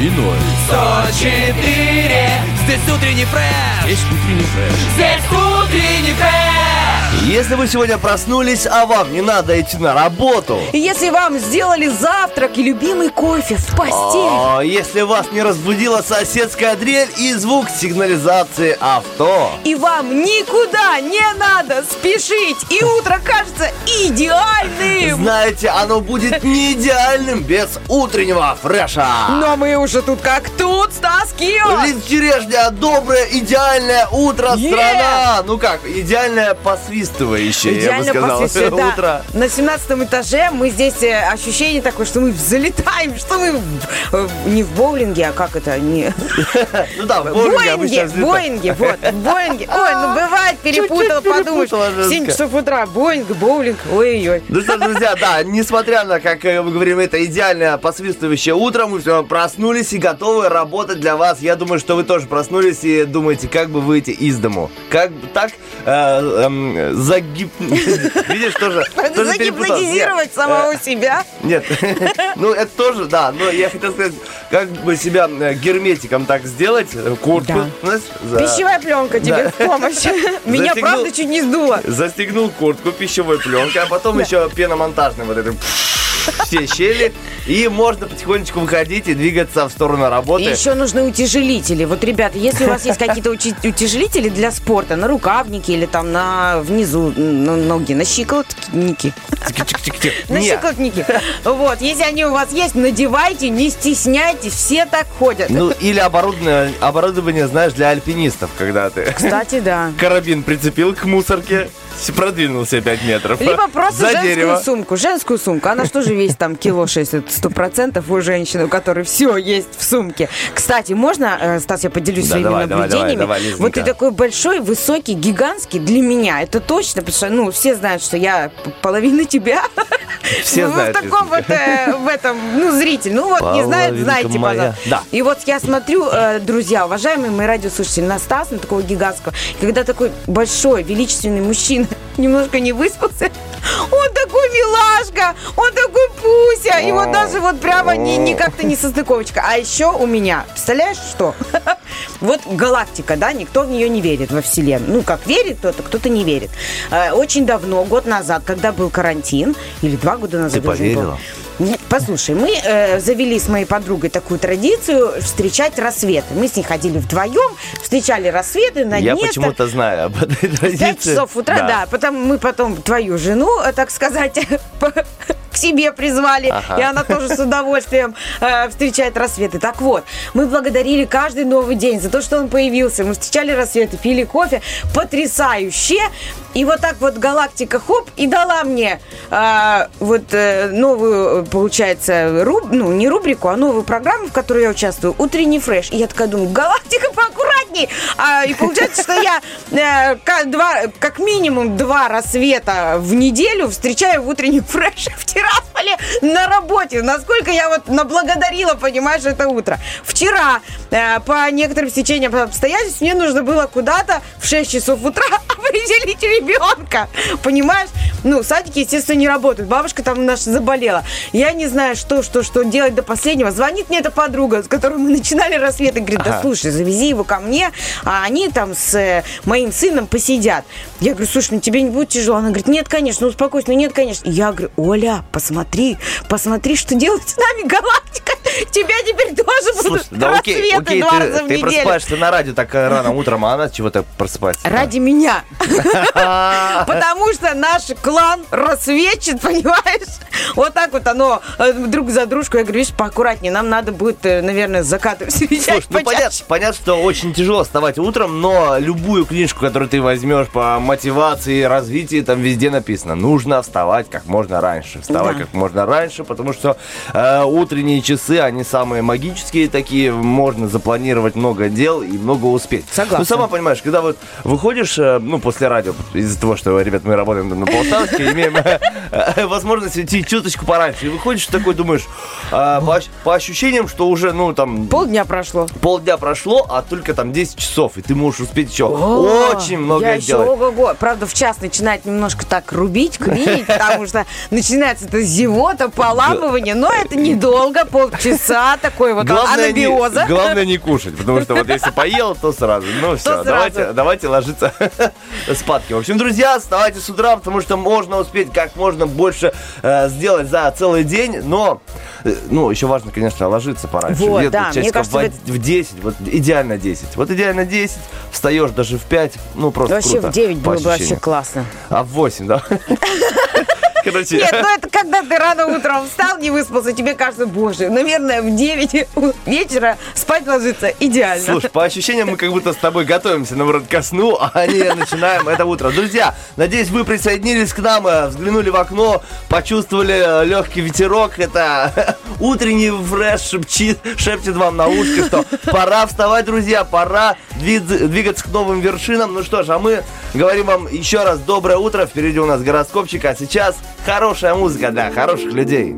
И ноль. 104 Здесь утренний фреш Есть утренний фреш. Здесь утренний фреш Если вы сегодня проснулись, а вам не надо идти на работу, если вам сделали завтрак и любимый кофе в постель, а если вас не разбудила соседская дрель и звук сигнализации авто, и вам никуда не надо спешить, и утро кажется идеальным. знаете, оно будет не идеальным без утреннего фреша. Но мы уже тут как тут, Стас Кио. Литережня, доброе, идеальное утро, Е! страна! Ну как, идеальное посвистывающее, я бы сказал, да. утро. На 17 этаже мы здесь э, ощущение такое, что мы залетаем, что мы э, не в боулинге, а как это, не... Ну да, в В Боинге вот, в Боинге. Ой, ну бывает, перепутала, Чуть-чуть подумаешь. перепутала, В 7 Женска. часов утра, Боинг, боулинг, ой-ой-ой. Ну что, друзья, да, несмотря на, как э, мы говорим, это идеальное посвистывающее утро, мы все проснулись и готовы работать для вас. Я думаю, что вы тоже проснулись и думаете, как бы выйти из дому. Как так э, эм, загип... Видишь, тоже, тоже. Загипнотизировать самого э, себя. Нет, ну это тоже, да, но я хотел сказать, как бы себя э, герметиком так сделать, э, куртку, Пищевая пленка тебе в помощь. Меня, правда, чуть не сдуло. Застегнул куртку пищевой пленкой, а потом еще пеномонтажный вот этот все щели. И можно потихонечку выходить и двигаться в сторону работы. И еще нужны утяжелители. Вот, ребята, если у вас есть какие-то утяжелители для спорта, на рукавнике или там на внизу на ноги, на щиколотники. На щиколотники. Вот, если они у вас есть, надевайте, не стесняйтесь, все так ходят. Ну, или оборудование, оборудование, знаешь, для альпинистов, когда ты Кстати, да. карабин прицепил к мусорке, продвинулся 5 метров. Либо просто женскую сумку. Женскую сумку. Она что же весит там кило 6, сто процентов у женщины, у которой все есть в сумке. Кстати, можно, э, Стас, я поделюсь Да, своими давай, наблюдениями? давай, давай, вот ты такой большой, высокий, гигантский для меня. Это точно, потому что, ну, все знают, что я половина тебя. Все Ну, знают, В таком вот, э, в этом, ну, зритель. Ну, вот, не знает, Половинка знаете, моя. пожалуйста. Да. И вот я смотрю, э, друзья, уважаемые мои радиослушатели, на Стаса, на такого гигантского, когда такой большой, величественный мужчина немножко не выспался, он такой милашка, он такой пуся, и вот даже вот прямо не, не как-то не состыковочка. А еще у меня, представляешь, что? Вот галактика, да, никто в нее не верит, во Вселенную. Ну, как верит кто-то, кто-то не верит. Э, Очень давно, год назад, когда был карантин, или два года назад. Ты поверила? Нет, послушай, мы э, завели с моей подругой такую традицию встречать рассветы. Мы с ней ходили вдвоем, встречали рассветы на Я почему-то знаю об этой традиции. 5 часов утра, да. Потом мы потом твою жену, э, так сказать, к себе призвали, Ага. и она тоже с удовольствием э, встречает рассветы. Так вот, мы благодарили каждый новый день за то, что он появился. Мы встречали рассветы, пили кофе. Потрясающе! И вот так вот галактика хоп и дала мне э, вот э, новую, получается, руб, ну не рубрику, а новую программу, в которой я участвую, утренний фреш. И я такая думаю, галактика поаккуратней. А, и получается, что я э, ка- два, как минимум два рассвета в неделю встречаю в утреннем фреше в Тирасполе на работе. Насколько я вот наблагодарила, понимаешь, это утро. Вчера э, по некоторым стечениям обстоятельств мне нужно было куда-то в 6 часов утра определить ребенка. Понимаешь? Ну, садики, естественно, не работают. Бабушка там наша заболела. Я не знаю, что, что, что делать до последнего. Звонит мне эта подруга, с которой мы начинали рассвет, и говорит, да Ага. слушай, завези его ко мне, а они там с э, моим сыном посидят. Я говорю, слушай, ну тебе не будет тяжело? Она говорит, нет, конечно, успокойся, ну нет, конечно. Я говорю, Оля, посмотри, посмотри, что делает с нами галактика. Тебя теперь тоже будут Слушай, да окей, окей, два ты, раза в ты неделю. просыпаешься на радио так рано утром, а она чего-то просыпается. Ради меня. Потому что наш клан, рассвечет, понимаешь? Вот так вот оно э, друг за дружку. Я говорю, видишь, поаккуратнее, нам надо будет, э, наверное, закаты встречать ну понятно, понятно, что очень тяжело вставать утром, но любую книжку, которую ты возьмешь по мотивации, развитию, там везде написано, нужно вставать как можно раньше. Вставать Да. как можно раньше, потому что э, утренние часы, они самые магические такие, можно запланировать много дел и много успеть. Согласна. Ну, сама понимаешь, когда вот выходишь, э, ну, после радио, из-за того, что, ребят, мы работаем на полставке, имеем э, возможность уйти чуточку пораньше, и выходишь такой, думаешь, а, по, ощ- по ощущениям, что уже, ну, там, Полдня прошло. полдня прошло, а только там 10 часов, и ты можешь успеть еще очень много я еще делать. ого-го. Правда, в час начинает немножко так рубить, клинить, потому что начинается это зевота, поламывание, но это недолго, полчаса, такой вот Главное не, анабиоза. главное не кушать, потому что вот если поел, то сразу. Ну все, давайте, давайте ложиться спадки. В общем, друзья, вставайте с утра, потому что можно успеть как можно больше э, сделать за целый день, но, э, ну, еще важно, конечно, ложиться пораньше. Вот, Где-то да, мне кажется, в, это- в 10, вот идеально 10. Вот идеально 10, встаешь даже в 5, ну просто Вообще круто, в 9 по было бы вообще классно. А в 8, да? Короче, Нет, ну это когда ты рано утром встал, не выспался, тебе кажется, боже, наверное, в 9 вечера спать ложиться идеально. Слушай, по ощущениям мы как будто с тобой готовимся, наоборот, ко сну, а не начинаем это утро. Друзья, надеюсь, вы присоединились к нам, э, взглянули в окно, почувствовали легкий ветерок. Это утренний фреш шепчит, шепчет вам на ушко, что пора вставать, друзья, пора двиг- двигаться к новым вершинам. Ну что ж, а мы говорим вам еще раз доброе утро. Впереди у нас гороскопчик, а сейчас хорошая музыка для хороших людей.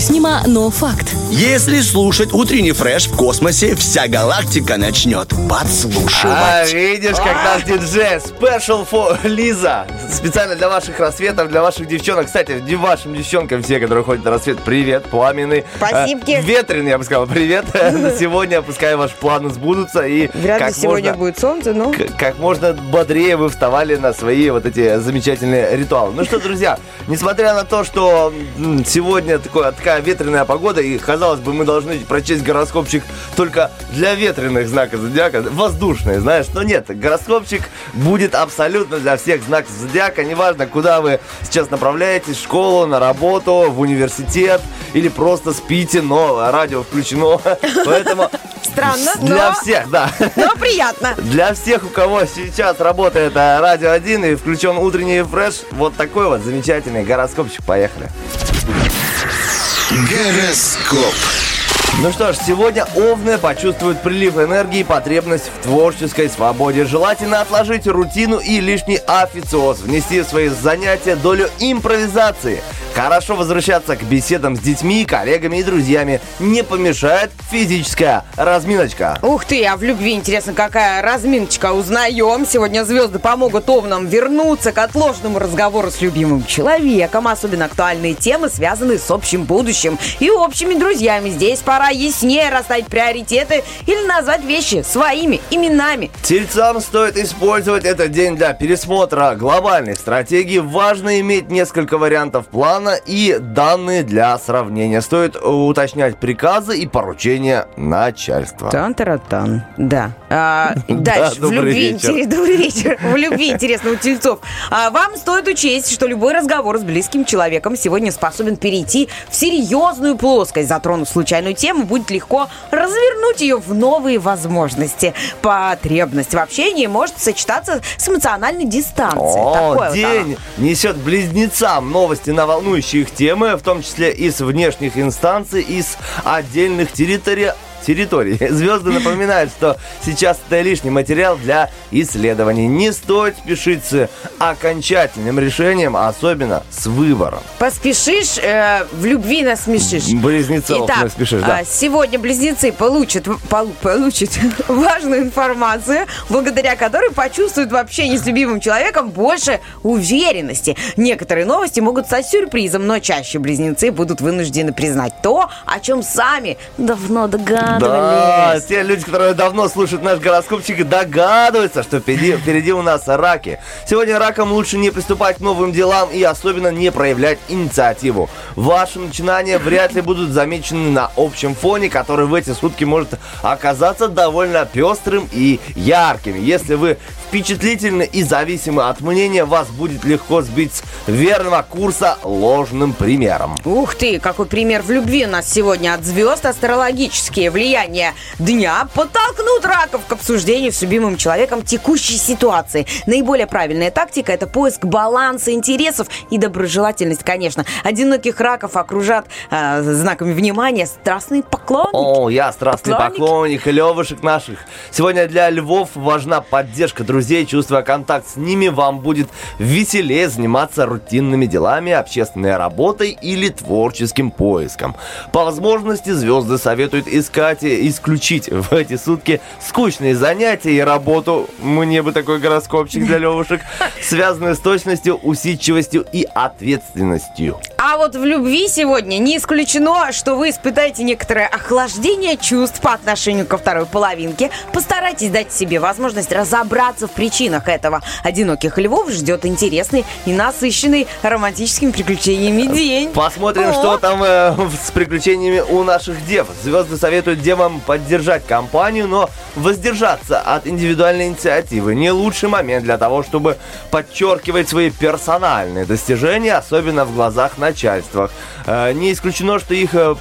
Необъяснимо, но факт. Если слушать утренний фреш в космосе, вся галактика начнет А, подслушивать. видишь, как наш диджей Special for Лиза. Специально для ваших рассветов, для ваших девчонок. Кстати, ди- вашим девчонкам, все, которые ходят на рассвет, привет, пламенный. Спасибки. Э, ветреный, я бы сказал, привет. На сегодня, пускай ваши планы сбудутся. И Вряд ли как сегодня можно- будет солнце, но... как можно бодрее вы вставали на свои вот эти замечательные ритуалы. Ну что, друзья, несмотря на то, что сегодня такое, такая ветреная погода, и, казалось бы, мы должны прочесть гороскопчик только для ветреных знаков зодиака, воздушные, знаешь, но нет, гороскопчик будет абсолютно для всех знаков зодиака, неважно, куда вы сейчас направляетесь, в школу, на работу, в университет, или просто спите, но радио включено, поэтому Странно, для но- всех, да. Но приятно. Для всех, у кого сейчас работает э, Радио 1 и включен утренний фреш, вот такой вот замечательный гороскопчик. Поехали. Гороскоп. Ну что ж, сегодня овны почувствуют прилив энергии и потребность в творческой свободе. Желательно отложить рутину и лишний официоз, внести в свои занятия долю импровизации. Хорошо возвращаться к беседам с детьми, коллегами и друзьями. Не помешает физическая разминочка. Ух ты, а в любви, интересно, какая разминочка. Узнаем. Сегодня звезды помогут овнам вернуться к отложенному разговору с любимым человеком. Особенно актуальные темы, связанные с общим будущим и общими друзьями. Здесь пора яснее расставить приоритеты или назвать вещи своими именами. Тельцам стоит использовать этот день для пересмотра глобальных стратегий. Важно иметь несколько вариантов плана и данные для сравнения. Стоит уточнять приказы и поручения начальства. Тан-таратан. Да. А, дальше. в добрый любви вечер. Добрый вечер. В любви интересно у тельцов. А, вам стоит учесть, что любой разговор с близким человеком сегодня способен перейти в серьезную плоскость. Затронув случайную тему, будет легко развернуть ее в новые возможности. Потребность в общении может сочетаться с эмоциональной дистанцией. О, Такое вот день несет близнецам новости на волнующие их темы, в том числе из внешних инстанций, из отдельных территорий. Территорий. Звезды напоминают, что сейчас это лишний материал для исследований. Не стоит спешить с окончательным решением, особенно с выбором. Поспешишь, э, в любви насмешишь. Близнецов Итак, наспешишь, да. а, сегодня близнецы получат, полу- получат важную информацию, благодаря которой почувствуют в общении с любимым человеком больше уверенности. Некоторые новости могут стать сюрпризом, но чаще близнецы будут вынуждены признать то, о чем сами давно Да, догадывались. те люди, которые давно слушают наш гороскопчик, догадываются, что впереди, впереди у нас раки. Сегодня ракам лучше не приступать к новым делам и особенно не проявлять инициативу. Ваши начинания вряд ли будут замечены на общем фоне, который в эти сутки может оказаться довольно пестрым и ярким. Если вы впечатлительны и зависимы от мнения, вас будет легко сбить с верного курса ложным примером. Ух ты, какой пример в любви у нас сегодня от звезд. Астрологические влияния дня подтолкнут раков к обсуждению с любимым человеком текущей ситуации. Наиболее правильная тактика – это поиск баланса интересов и доброжелательность, конечно. Одиноких раков окружат э, знаками внимания страстные поклонники. О, я страстный Поклонники. поклонник левушек наших. Сегодня для львов важна поддержка друзей, чувствуя контакт с ними, вам будет веселее заниматься рутинными делами, общественной работой или творческим поиском. По возможности звезды советуют искать и исключить в эти сутки скучные занятия и работу, мне бы такой гороскопчик для левушек, связанные с точностью, усидчивостью и ответственностью. А вот в любви сегодня не исключено, что вы испытаете некоторое охлаждение чувств по отношению ко второй половинке. Постарайтесь дать себе возможность разобраться в причинах этого. Одиноких львов ждет интересный и насыщенный романтическими приключениями день. Посмотрим, О. что там э, с приключениями у наших дев. Звезды советуют девам поддержать компанию, но воздержаться от индивидуальной инициативы. Не лучший момент для того, чтобы подчеркивать свои персональные достижения, особенно в глазах начальства. Э, не исключено, что их э,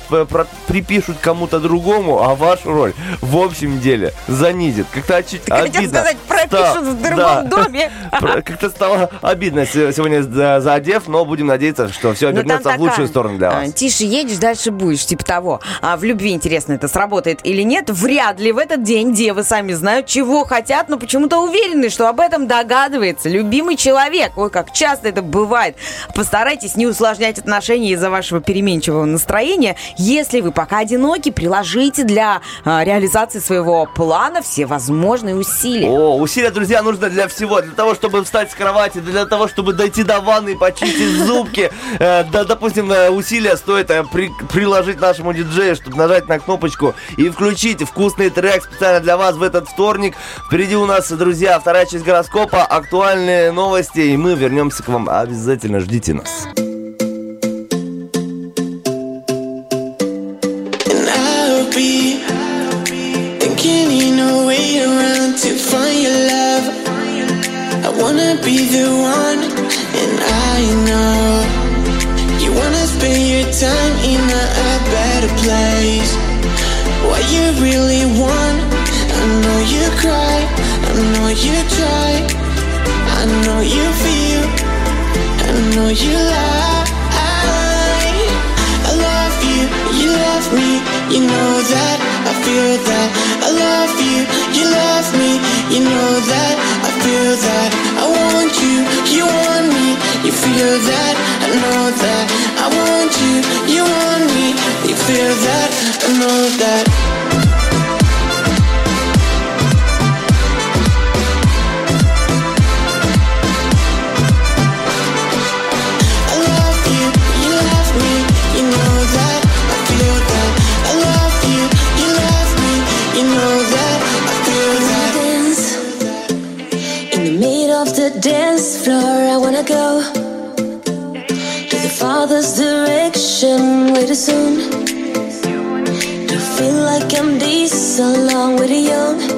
припишут кому-то другому, а вашу роль в общем деле занизит. Как-то чуть Хотел обидно. сказать, пропишут в другом да. доме. Как-то стало обидно се- сегодня за, за одев, но будем надеяться, что все Ну, обернется в лучшую сторону для а, вас. Тише едешь, дальше будешь, типа того. А в любви, интересно, это сработает или нет, вряд ли в этот день девы сами знают, чего хотят, но почему-то уверены, что об этом догадывается любимый человек. Ой, как часто это бывает. Постарайтесь не усложнять отношения из-за вашего переменчивого настроения. Если вы пока одиноки, приложите для а, реализации своего плана все возможные усилия. О, усилия, друзья, нужно для всего. Для того, чтобы встать с кровати, для того, чтобы дойти до ванны и почистить зубки. Э, да, допустим, э, усилия стоит э, при- приложить нашему диджею, чтобы нажать на кнопочку и включить вкусный трек специально для вас в этот вторник. Впереди у нас, друзья, вторая часть гороскопа, актуальные новости, и мы вернемся к вам. Обязательно ждите нас. Be the one, and I know you wanna spend your time in a, a better place. What you really want, I know you cry, I know you try, I know you feel, I know you lie. I love you, you love me, you know that, I feel that. I love you, you love me, you know that, I feel that. I want you, you want me, you feel that, I know that. I want you, you want me, you feel that, I know that. it soon. I feel like I'm this along with you.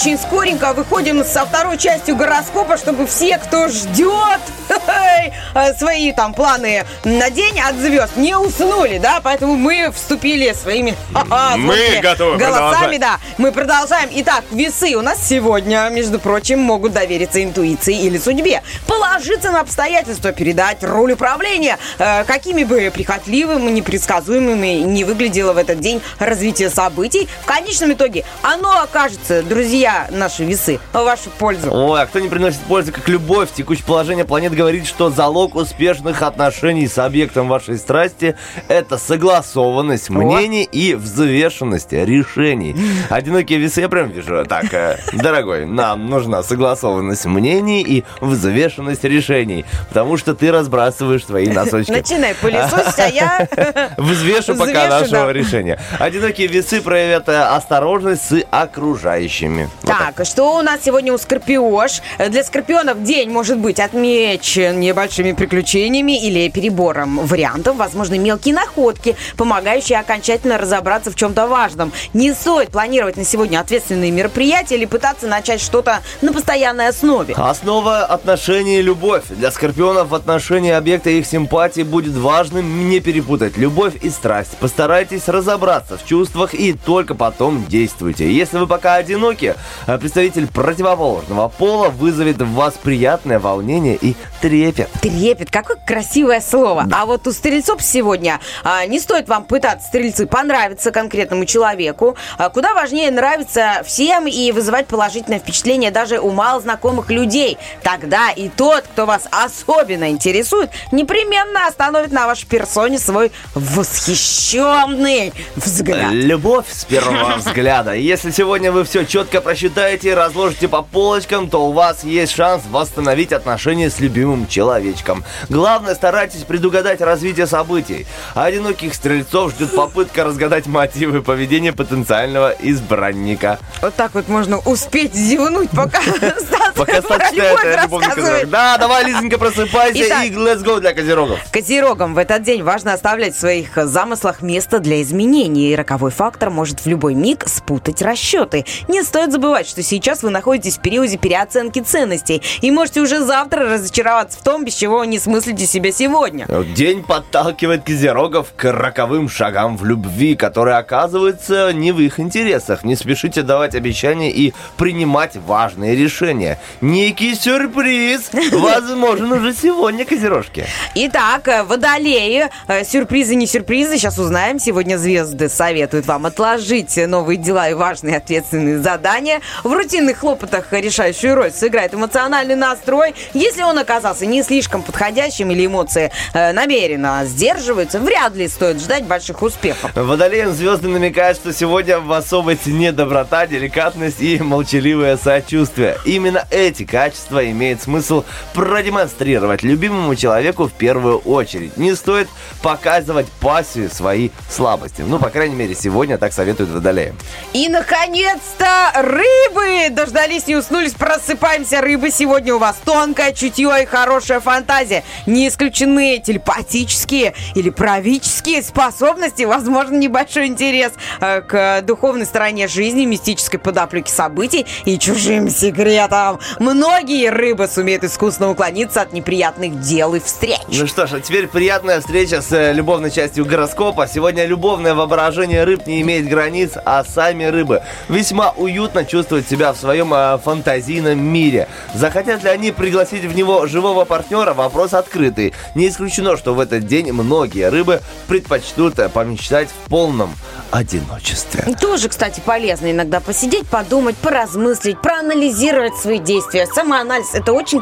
Очень скоренько выходим со второй частью гороскопа, чтобы все, кто ждет э, свои там планы на день от звезд, не уснули, да, поэтому мы вступили своими Мы готовы голосами, да. Мы продолжаем. Итак, весы у нас сегодня, между прочим, могут довериться интуиции или судьбе, положиться на обстоятельства, передать роль управления, Э, какими бы прихотливыми, непредсказуемыми не выглядело в этот день развитие событий, в конечном итоге оно окажется, друзья, наши весы, в вашу пользу. Ой, а кто не приносит пользы, как любовь? Текущее положение планет говорит, что залог успешных отношений с объектом вашей страсти – это согласованность мнений и взвешенность решений. Одинокие весы я прям вижу. Так, э, дорогой, нам нужна согласованность мнений и взвешенность решений, потому что ты разбрасываешь свои носочки. Начинай пылесосить, а я... Взвешу пока нашего решения. Одинокие весы проявят э, осторожность с окружающими. Так, что у нас сегодня у Скорпиош? Для Скорпионов день может быть отмечен небольшими приключениями или перебором вариантов, возможно, мелкие находки, помогающие окончательно разобраться в чем-то важном. Не стоит планировать на сегодня ответственные мероприятия или пытаться начать что-то на постоянной основе. Основа отношений любовь. Для скорпионов в отношении объекта их симпатии будет важным не перепутать любовь и страсть. Постарайтесь разобраться в чувствах и только потом действуйте. Если вы пока одиноки, а представитель противоположного пола вызовет в вас приятное волнение и трепет. Трепет, какое красивое слово. А вот у стрельцов сегодня а, не стоит вам пытаться, стрельцы, понравиться конкретному человеку. А, куда важнее нравиться всем и вызывать положительное впечатление даже у малознакомых людей. Тогда и тот, кто вас особенно интересует, непременно остановит на вашей персоне свой восхищенный взгляд. Любовь с первого взгляда. Если сегодня вы все четко просчитаете и разложите по полочкам, то у вас есть шанс восстановить отношения с любимым человечком. Главное, старайтесь предугадать развитие событий. Одиноких стрельцов ждет попытка разгадать мотивы поведения потенциального избранника. Вот так вот можно успеть зевнуть, пока Пока Стас читает любовный рассказывает. Да, давай, Лизонька, просыпайся Итак. и let's go для козерогов. Козерогам в этот день важно оставлять в своих замыслах место для изменений. И роковой фактор может в любой миг спутать расчеты. Не стоит забывать, что сейчас вы находитесь в периоде переоценки ценностей и можете уже завтра разочароваться в том, без чего не смыслите себя сегодня. День подталкивает козерогов к роковым шагам в любви, которые оказываются не в их интересах. Не спешите давать обещания и принимать важные решения. Некий сюрприз возможен уже сегодня, козерожки. Итак, э, водолеи, э, сюрпризы не сюрпризы, сейчас узнаем. Сегодня звезды советуют вам отложить новые дела и важные ответственные задания. В рутинных хлопотах решающую роль сыграет эмоциональный настрой. Если он оказался не слишком подходящим или эмоции э, намеренно сдерживаются, вряд ли стоит ждать больших успехов. Водолеям звезды намекают, что сегодня в особой цене доброта, деликатность и молчаливое сочувствие. Именно эти качества имеет смысл продемонстрировать любимому человеку в первую очередь. Не стоит показывать пассию свои слабости. Ну, по крайней мере, сегодня так советуют водолеям. И, наконец-то, рыбы! Дождались, не уснулись, просыпаемся. Рыбы сегодня у вас тонкое чутье и хорошая фантазия. Не исключены телепатические или правительские способности. Возможно, небольшой интерес э, к духовной стороне жизни, мистической подоплеке событий и чужим секретам. Многие рыбы сумеют искусно уклониться от неприятных дел и встреч. Ну что ж, а теперь приятная встреча с э, любовной частью гороскопа. Сегодня любовное воображение рыб не имеет границ, а сами рыбы весьма уютно чувствуют себя в своем э, фантазийном мире. Захотят ли они пригласить в него живого партнера, вопрос открытый. Не исключено, что в этот день многие рыбы предпочтут э, помечтать в полном одиночестве. Тоже, кстати, полезно иногда посидеть, подумать, поразмыслить, проанализировать свои действия. Самоанализ – это очень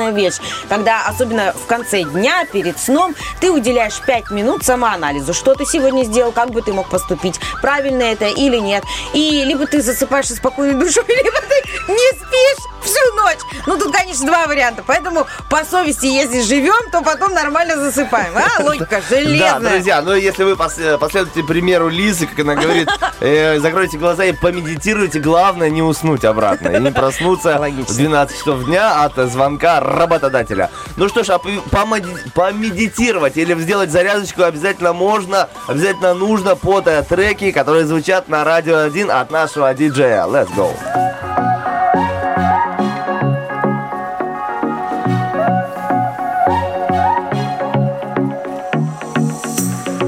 классная вещь, когда, особенно в конце дня, перед сном, ты уделяешь 5 минут самоанализу. Что ты сегодня сделал, как бы ты мог поступить, правильно это или нет. И либо ты засыпаешь со спокойной душой, либо ты не спишь всю ночь. Ну, тут, конечно, два варианта. Поэтому по совести, если живем, то потом нормально засыпаем. А, логика Да, железная. друзья, ну если вы э, последуете примеру Лизы, как она говорит, э, закройте глаза и помедитируйте, главное не уснуть обратно и не проснуться в 12 часов дня от звонка работодателя. Ну что ж, а пом- помеди- помедитировать или сделать зарядочку обязательно можно, обязательно нужно под э, треки, которые звучат на радио 1 от нашего диджея. Let's go.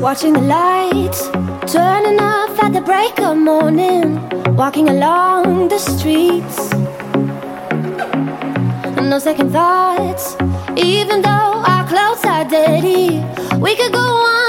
Watching the lights turning off at the break of morning, walking along the streets. No second thoughts, even though our clothes are dirty, we could go on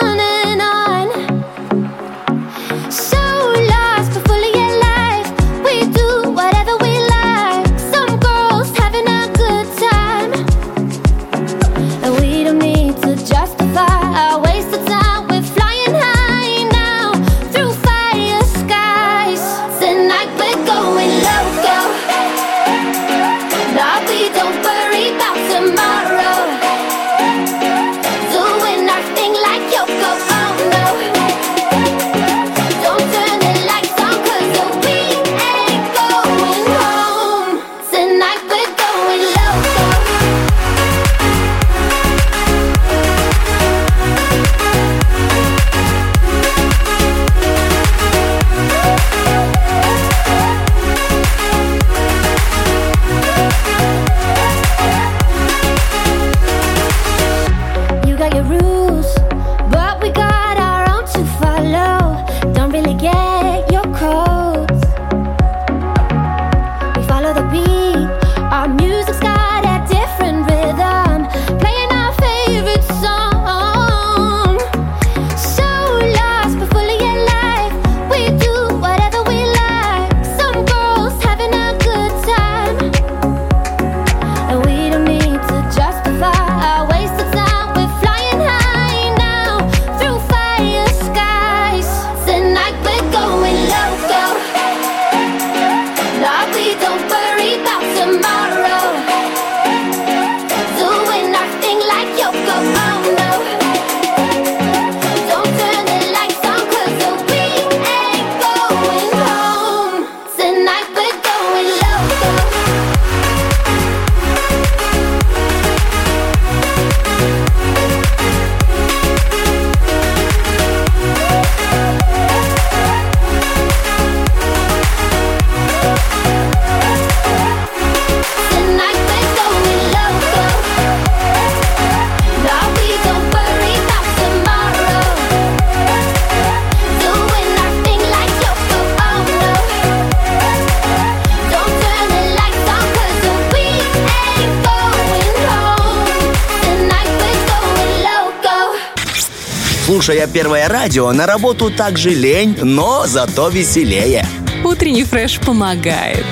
Слушая первое радио, на работу также лень, но зато веселее. Утренний фреш помогает.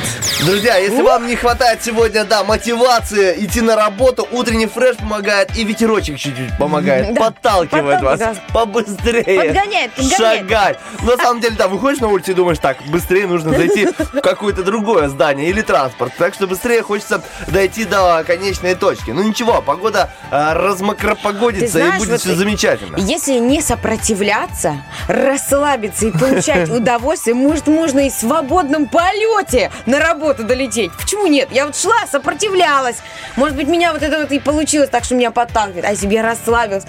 Друзья, если вам не хватает сегодня, да, мотивации идти на работу, утренний фреш помогает и ветерочек чуть-чуть помогает, Да, подталкивает вас подталкивает. побыстрее. Подгоняет, подгоняет. Шагать. На самом деле, да, выходишь на улицу и думаешь, так, быстрее нужно зайти в какое-то другое здание или транспорт. Так что быстрее хочется дойти до конечной точки. Ну ничего, погода Ты размокропогодится и знаешь, будет вот все замечательно. Если не сопротивляться, расслабиться и получать удовольствие, может, можно и в свободном полете на работу долететь. Почему нет? Я вот шла, сопротивлялась. Может быть, меня вот это вот и получилось так, что меня подталкивает. А бы я расслабилась,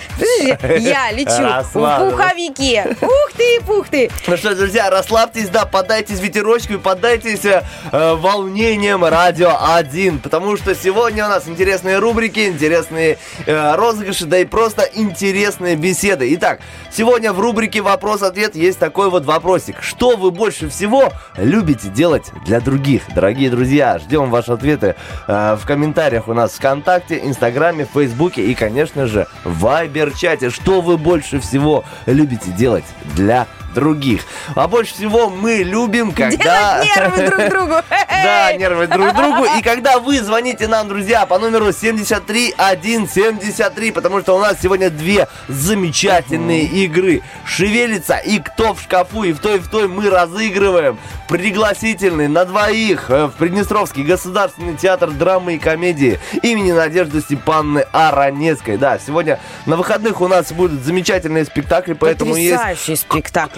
я лечу в пуховике. Ух ты, пух ты. Ну что, друзья, расслабьтесь, да, поддайтесь ветерочку и поддайтесь э, э, волнением радио 1, потому что сегодня у нас интересные рубрики, интересные э, розыгрыши, да и просто интересные беседы. Итак, сегодня в рубрике «Вопрос-ответ» есть такой вот вопросик. Что вы больше всего любите делать для других? Дорогие друзья, ждем ваши ответы э, в комментариях у нас ВКонтакте, Инстаграме, Фейсбуке и, конечно же, в Вайбер-чате. Что вы больше всего любите делать для других? А больше всего мы любим, когда... Делать нервы друг другу. Да, нервы друг другу. И когда вы звоните нам, друзья, по номеру 73173, потому что у нас сегодня две замечательные игры. Шевелится и кто в шкафу, и в той, и в той мы разыгрываем пригласительный на двоих э, в Приднестровский государственный театр драмы и комедии имени Надежды Степанны Аронецкой. Да, сегодня на выходных у нас будут замечательные спектакли, поэтому есть Потрясающие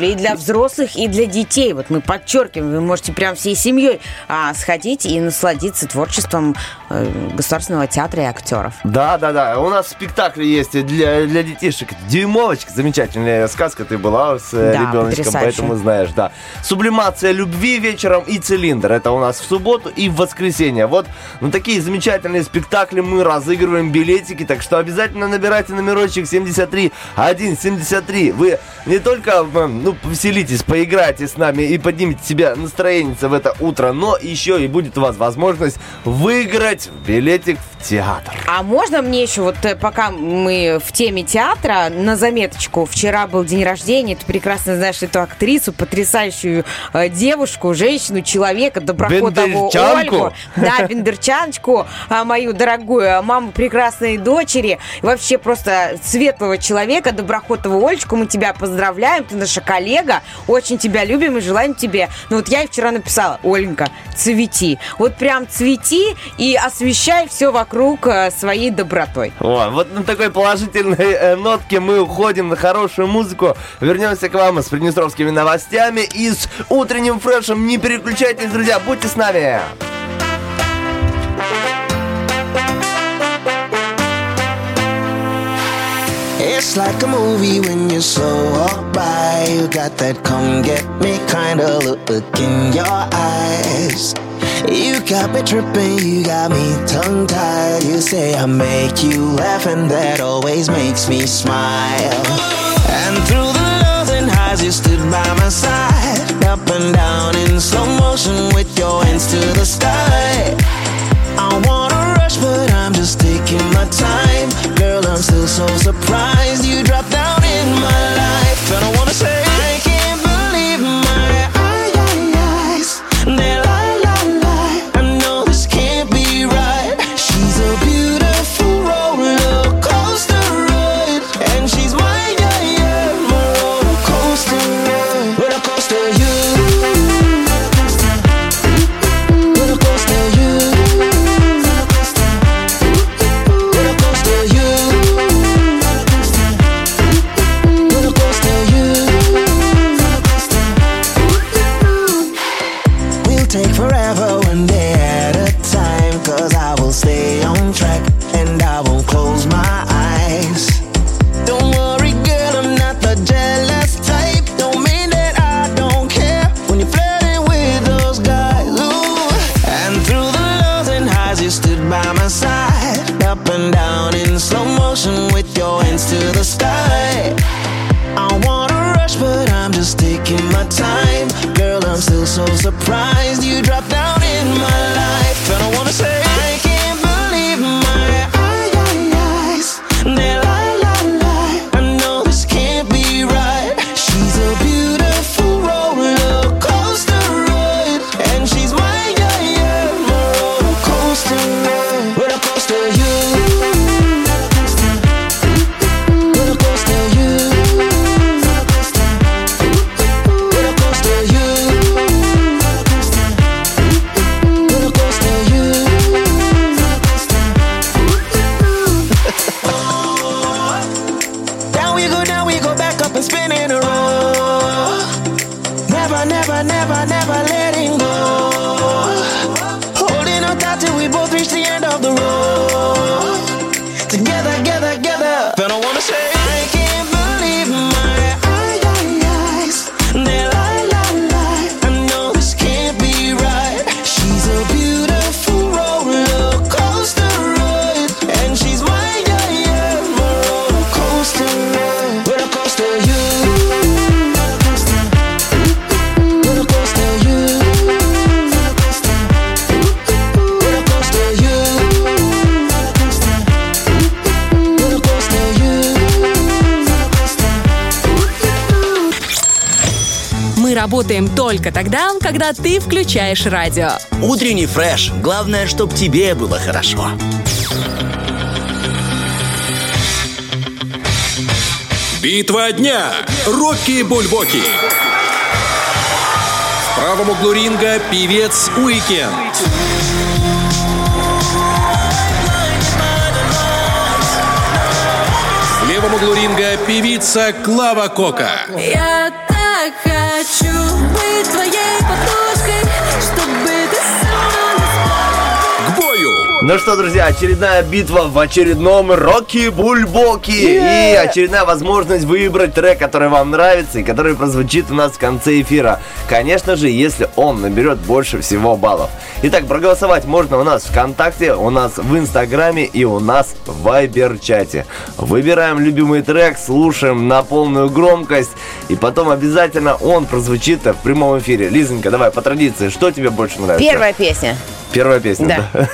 спектакли и для взрослых, и для детей. Вот мы подчеркиваем, вы можете прям всей семьей а, сходить и насладиться творчеством э, Государственного театра и актеров. Да, да, да. У нас спектакли есть для, для детишек. Дюймовочка, замечательная сказка ты была с э, Да, ребеночком, потрясающе. поэтому знаешь, да. Сублимация любви вечером и цилиндр. Это у нас в субботу и в воскресенье. Вот на такие замечательные спектакли мы разыгрываем билетики, так что обязательно набирайте номерочек 73 173. Вы не только ну, повеселитесь, поиграйте с нами и поднимете себе настроение в это утро, но еще и будет у вас возможность выиграть билетик в театр. А можно мне еще, вот э, пока мы в теме театра, на заметочку. Вчера был день рождения, ты прекрасно знаешь эту актрису, потрясающую э, девушку, женщину, человека, Доброходову? Ольгу. Да, бендерчаночку, а, мою дорогую, а, маму прекрасной дочери. И вообще просто светлого человека, Доброходову Олечку, мы тебя поздравляем, ты наша коллега, очень тебя любим и желаем тебе. Ну вот я ей вчера написала, Оленька, цвети. Вот прям цвети и освещай все вокруг э, своей добротой. О, вот на такой положительной э, нотке мы уходим на хорошую музыку. Вернемся к вам с приднестровскими новостями и с утренним фрешем. Не переключайтесь, друзья, будьте с нами. It's like a movie when you slow walk by. You got that come get me kind of look in your eyes. You got me tripping, you got me tongue tied. You say I make you laugh, and that always makes me smile. And through the lows and highs, you stood by my side. Up and down in slow motion with your hands to the sky. I wanna rush, but I'm just taking my time. Girl, I'm still so surprised you dropped down in my life. And I wanna say, I'm still so surprised you dropped down in my life. Когда ты включаешь радио. Утренний фреш. Главное, чтобы тебе было хорошо. Битва дня. Рокки Бульбоки. В правом углу ринга певец Уикенд. В левом углу ринга певица Клава Кока. Я так хочу быть Ну что, друзья, очередная битва в очередном Рокки Бульбоки. И очередная возможность выбрать трек, который вам нравится и который прозвучит у нас в конце эфира. Конечно же, если он наберет больше всего баллов. Итак, проголосовать можно у нас ВКонтакте, у нас в Инстаграме и у нас в Вайбер-чате. Выбираем любимый трек, слушаем на полную громкость. И потом обязательно он прозвучит в прямом эфире. Лизонька, давай, по традиции, что тебе больше нравится? Первая песня. Первая песня, да.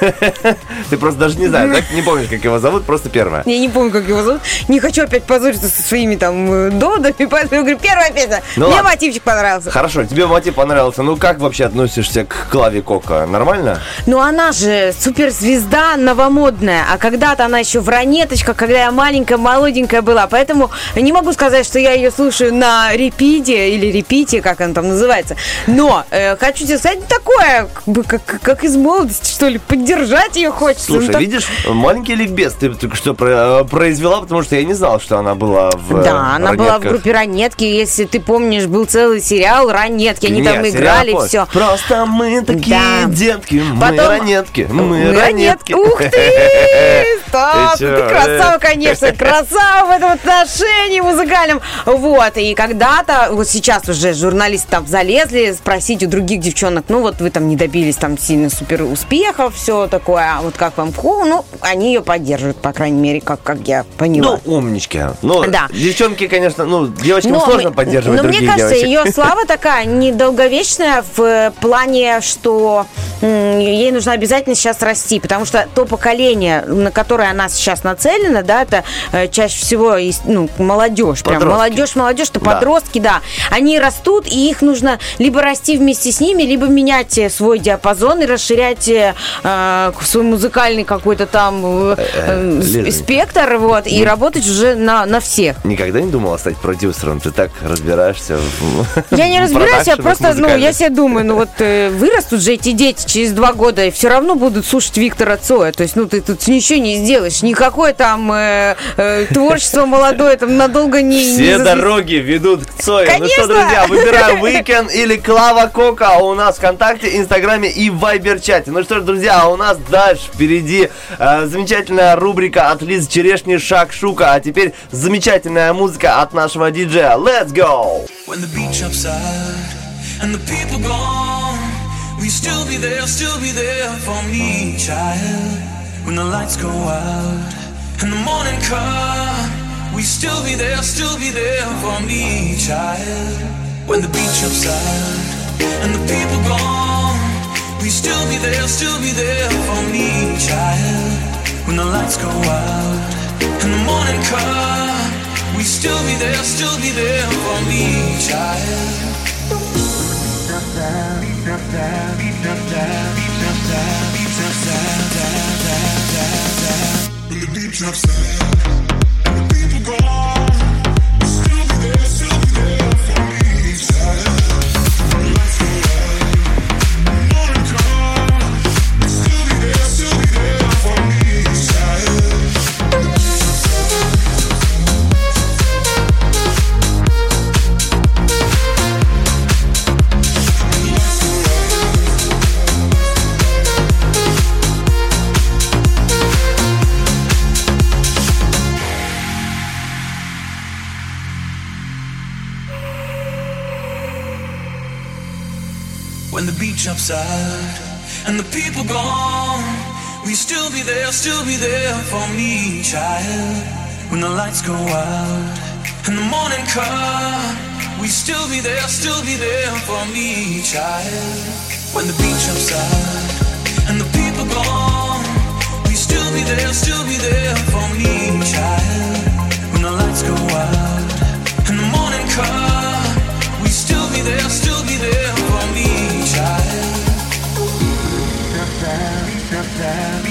Ты просто даже не знаешь, так? Не помнишь, как его зовут, просто первая. Я не помню, как его зовут. Не хочу опять позориться со своими там э, доводами, поэтому я говорю, первая песня. Ну Мне ладно. мотивчик понравился. Хорошо, тебе мотив понравился. Ну, как вообще относишься к Клаве Кока? Нормально? Ну, она же суперзвезда новомодная, а когда-то она еще в ранеточках, когда я маленькая, молоденькая была, поэтому не могу сказать, что я ее слушаю на репите или репите, как она там называется, но э, хочу тебе сказать такое, как, как, из молодости, что ли, поддержать ее хочется. Ну, Слушай, так- видишь, маленький ликбез ты только что про- произвела, потому что я не знал, что она была в э, Да, она была в «Ранетках». группе Ранетки, если ты помнишь, был целый сериал Ранетки, они Не, там играли, помню. все. Просто мы такие Да. детки, мы Потом- ранетки, мы, Мы ранетки. Ух ты! Стас, Ты ну красава, э? конечно, красава в этом отношении музыкальном. Вот, и когда-то, вот сейчас уже журналисты там залезли спросить у других девчонок, ну вот вы там не добились там сильно супер успехов, все такое, а вот как вам Ку? Ну, они ее поддерживают, по крайней мере, как, как я поняла. Ну, умнички. Ну, Да. девчонки, конечно, ну, девочкам Но сложно поддерживать Но мне других кажется, девочек. ее слава такая недолговечная в плане, что ей нужно обязательно сейчас расти, потому что то поколение, на которое она сейчас нацелена, да, это э, чаще всего ну, молодежь, прям молодежь, молодежь, что Да. подростки, да, они растут, и их нужно либо расти вместе с ними, либо менять э, свой диапазон и расширять э, э, свой музыкальный какой-то там э, э, сп- Лизонька. спектр, вот, и работать уже на, на всех. Никогда не думала стать продюсером? Ты так разбираешься в Я не разбираюсь, я просто, ну, я себе думаю, ну вот э, вырастут же эти дети через два года и все равно будут слушать Виктора Цоя. То есть, ну, ты тут ничего не сделаешь. Никакое там э, э, творчество молодое там надолго не... не Все зас- дороги ведут к Цою. Ну что, Конечно! друзья, выбираем Weekend или Клава Кока у нас ВКонтакте, Инстаграме и в Вайбер-чате. Ну что ж, друзья, а у нас дальше впереди э, замечательная рубрика от Лизы Черешни «Шаг Шука», а теперь замечательная музыка от нашего диджея. Let's go! When the beach upside and the people gone, you still be there, still be there for me, child? When the lights go out and the morning come, will you still be there, still be there for me, child? When the beach upside and the people gone, you still be there, still be there for me, child? When the lights go out and the morning come, we still be there, still be there for me, child. When the beat drops down when the beach upside and the people gone. We still be there, still be there for me, child. When the lights go out and the morning come, we still be there, still be there for me, child. When the beach upside and the people gone, we still be there, still be there for me, child. When the lights go out and the morning come, we still be there, still be Шакшука.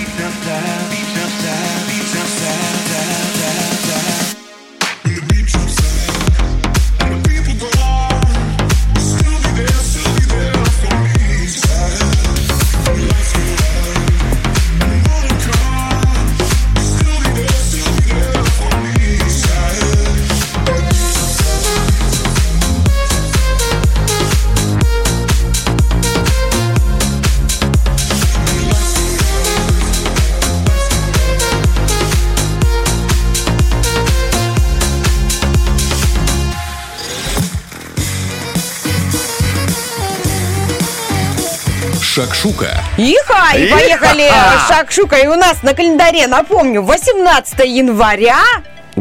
Иха! И поехали шакшука. И у нас на календаре, напомню, 18 января.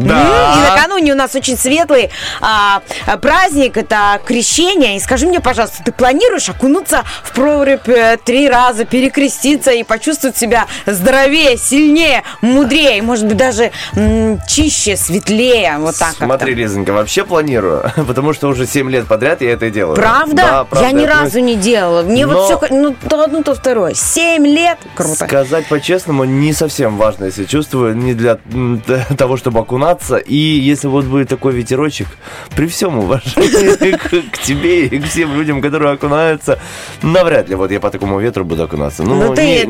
Да. И накануне у нас очень светлый а, а, праздник, это крещение. И скажи мне, пожалуйста, ты планируешь окунуться в прорубь э, три раза, перекреститься и почувствовать себя здоровее, сильнее, мудрее, может быть, даже м, чище, светлее, вот так как-то? Смотри, Лизонька, вообще планирую, потому что уже 7 лет подряд я это делаю. Правда? Да, правда. Я ни разу не делала. Мне Но- вот все, ну, то одно, то второе. Семь лет. Круто. Сказать по-честному, не совсем важно, если чувствую, не для того, чтобы окунаться. И если вот будет такой ветерочек, при всем уважении к, тебе и к всем людям, которые окунаются, навряд ли вот я по такому ветру буду окунаться. Ну, Ну, ты-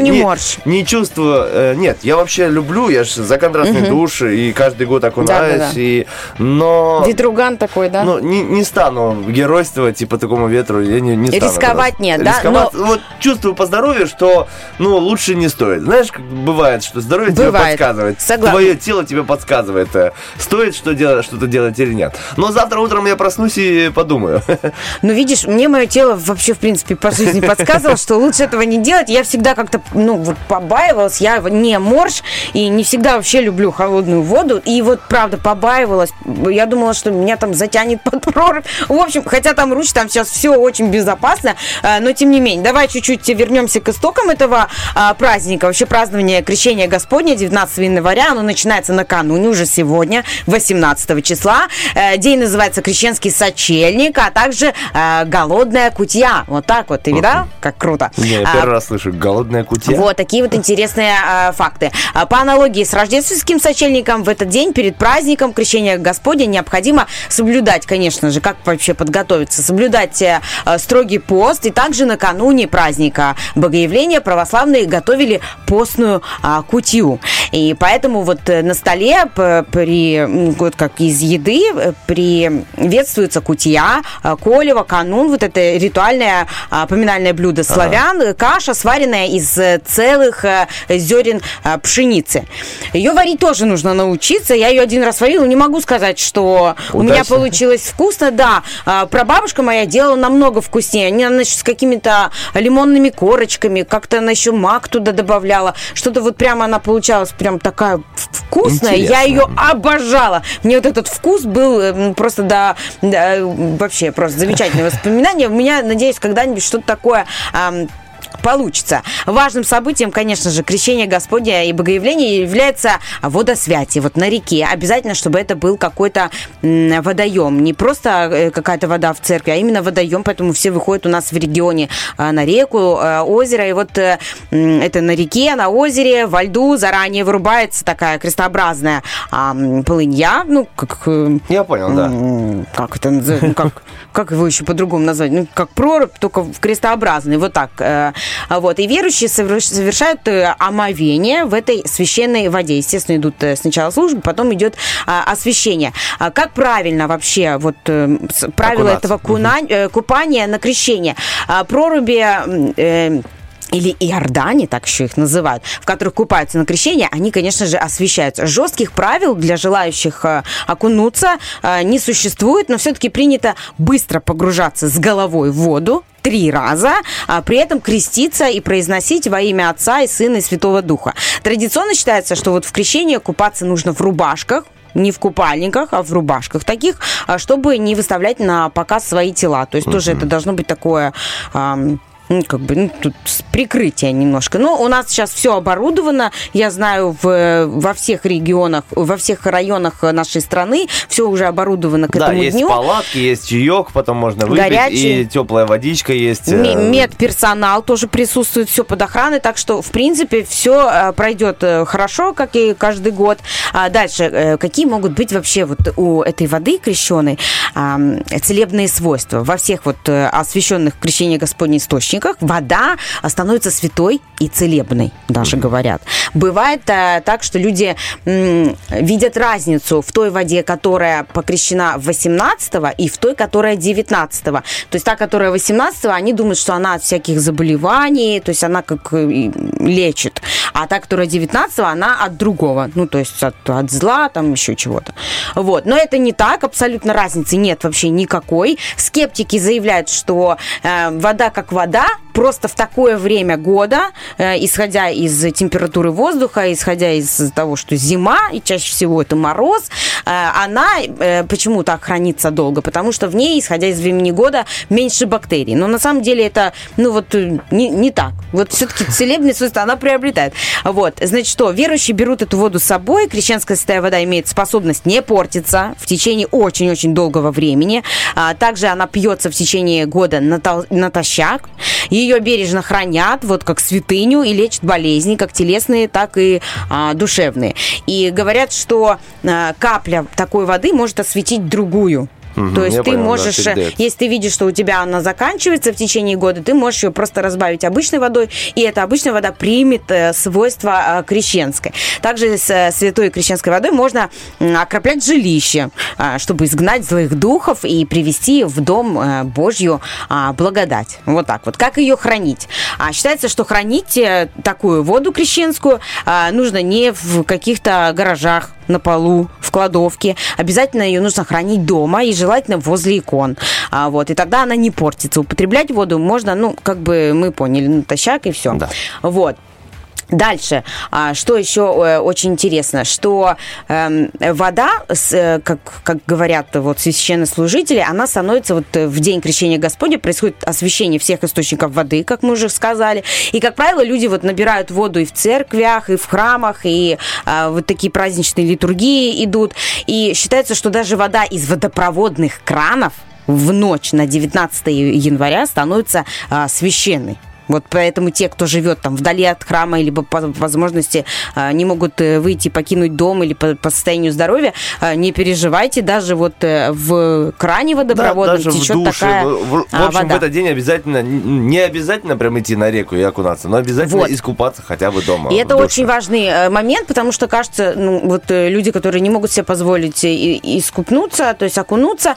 не можешь. Не чувствую. э, Нет, я вообще люблю, я же за контрастный душ, и каждый год окунаюсь, и... Но... Ветруган такой, да? Ну, не, стану геройствовать и по такому ветру, я не, стану. Рисковать нет, да? Вот чувствую по здоровью, что, ну, лучше не стоит. Знаешь, как бывает, что здоровье тебе подсказывает. Твое тело тебе подсказывает, э, стоит что делать, что-то делать или нет. Но завтра утром я проснусь и подумаю. Ну, видишь, мне мое тело вообще, в принципе, по жизни подсказывало, что лучше этого не делать. Я всегда как-то, ну, вот побаивалась. Я не морж и не всегда вообще люблю холодную воду. И вот, правда, побаивалась. Я думала, что меня там затянет под прорубь. В общем, хотя там руч, там сейчас все очень безопасно. э, Но, тем не менее, давай чуть-чуть вернемся к истокам этого а, праздника. Вообще, празднование Крещения Господня 19 января. Оно начинается накануне, уже сегодня, 18 числа. Э, День называется Крещенский сочельник, а также э, голодная кутья. Вот так вот. Ты видал? Как круто. Не, я А, первый раз слышу, голодная кутья. вот такие вот интересные э, факты. А, По аналогии с рождественским сочельником, в этот день перед праздником Крещения Господня необходимо соблюдать, конечно же, как вообще подготовиться, соблюдать строгий пост. И также накануне праздника Богоявления православные готовили постную а, кутью. И поэтому вот на столе при, вот как из еды э, приветствуется кутья, э, колева, канун, вот это ритуальное а, поминальное блюдо славян, э, каша, сваренная из целых зерен пшеницы. Ее варить тоже нужно научиться. Я ее один раз варила, не могу сказать, что у меня Удачно. получилось вкусно. Да, А, прабабушка моя делала намного вкуснее. Она, значит, с какими-то лимонными корочками, как-то она еще мак туда добавляла. Что-то вот прямо она получалась прям такая вкусная. Я Интересно. Ее обожала. Мне вот этот вкус был э, просто да, да, э, вообще просто замечательное воспоминание. У меня, надеюсь, когда-нибудь что-то такое ам, получится. Важным событием, конечно же, крещение Господня и Богоявление является водосвятие. Вот на реке обязательно, чтобы это был какой-то водоем. Не просто э, какая-то вода в церкви, а именно водоем. Поэтому все выходят у нас в регионе а, на реку, а, озеро. И вот э, это на реке, на озере, во льду заранее вырубается такая крестообразная а, полынья. Ну, как... э, Я понял, да. Как это называется? Ну, как, как его еще по-другому назвать? Ну, как прорубь, только в крестообразный. Вот так. Э, Вот. И верующие соверш- совершают э, омовение в этой священной воде. Естественно, идут э, сначала службы, потом идет а, освящение. А Как правильно вообще вот э, правила Окунаться. этого куна- э, купания на крещение? А, Проруби или Иордане, так еще их называют, в которых купаются на крещение, они, конечно же, освещаются. Жестких правил для желающих окунуться не существует, но все-таки принято быстро погружаться с головой в воду, три раза, а при этом креститься и произносить во имя Отца и Сына и Святого Духа. Традиционно считается, что вот в крещении купаться нужно в рубашках, не в купальниках, а в рубашках таких, а, чтобы не выставлять на показ свои тела. То есть тоже это должно быть такое... ам, ну, как бы, ну, тут с прикрытия немножко. Но у нас сейчас все оборудовано. Я знаю, в, во всех регионах, во всех районах нашей страны все уже оборудовано к Да, этому есть дню. палатки, есть чаек, потом можно выпить, Горячий. и теплая водичка есть. э, Ме- Медперсонал тоже присутствует, все под охраной, так что, в принципе, все пройдет э, хорошо, как и каждый год. А дальше, э, какие могут быть вообще вот у этой воды крещеной целебные свойства? Во всех вот э, освященных в крещении Господне источниках вода становится святой и целебной, даже говорят. Бывает э, так, что люди м, видят разницу в той воде, которая покрещена 18 и в той, которая 19 То есть та, которая 18 они думают, что она от всяких заболеваний, то есть она как э, лечит. А та, которая 19 она от другого. Ну, то есть от, от зла, там еще чего-то. Вот. Но это не так, абсолютно разницы нет вообще никакой. Скептики заявляют, что э, вода как вода, просто в такое время года, э, исходя из температуры воздуха, исходя из того, что зима, и чаще всего это мороз, э, она э, почему так хранится долго? Потому что в ней, исходя из времени года, меньше бактерий. Но на самом деле это, ну вот, э, не, не так. Вот все-таки целебные свойства она приобретает. Вот, значит что, верующие берут эту воду с собой, крещенская святая вода имеет способность не портиться в течение очень-очень долгого времени. А, также она пьется в течение года натол- натощак. Ее бережно хранят, вот как святыню, и лечат болезни, как телесные, так и а, душевные. И говорят, что а, капля такой воды может осветить другую. Мгм, То есть ты понял, да, можешь, э, передается. если ты видишь, что у тебя она заканчивается в течение года, ты можешь ее просто разбавить обычной водой, и эта обычная вода примет э, свойства э, крещенской. Также с святой крещенской водой можно окроплять жилище, чтобы изгнать злых духов и привести в дом Божью а, благодать. Вот так вот. Как ее хранить? А, Считается, что хранить такую воду крещенскую нужно не в каких-то гаражах, на полу, в кладовке. Обязательно ее нужно хранить дома и желательно возле икон. А, вот, и тогда она не портится. Употреблять воду можно, ну, как бы мы поняли, натощак и все. Вот. Дальше, а, что еще э, очень интересно, что эм, вода, э, как, как говорят вот священнослужители, она становится вот э, в день крещения Господня, происходит освящение всех источников воды, как мы уже сказали, и, как правило, люди вот набирают воду и в церквях, и в храмах, и а, вот такие праздничные литургии идут, и считается, что даже вода из водопроводных кранов в ночь на 19 января становится а, священной. Вот поэтому те, кто живет там вдали от храма, либо по возможности а, не могут э, выйти, покинуть дом или по, по состоянию здоровья, а, не переживайте, даже вот э, в кране водопроводном даже в течет душе. такая В, в- в а, общем, вода. в этот день обязательно, не обязательно прям идти на реку и окунаться, но обязательно Вот. искупаться хотя бы дома. И это душе. очень важный э, момент, потому что, кажется, ну, вот люди, которые не могут себе позволить искупнуться, то есть окунуться,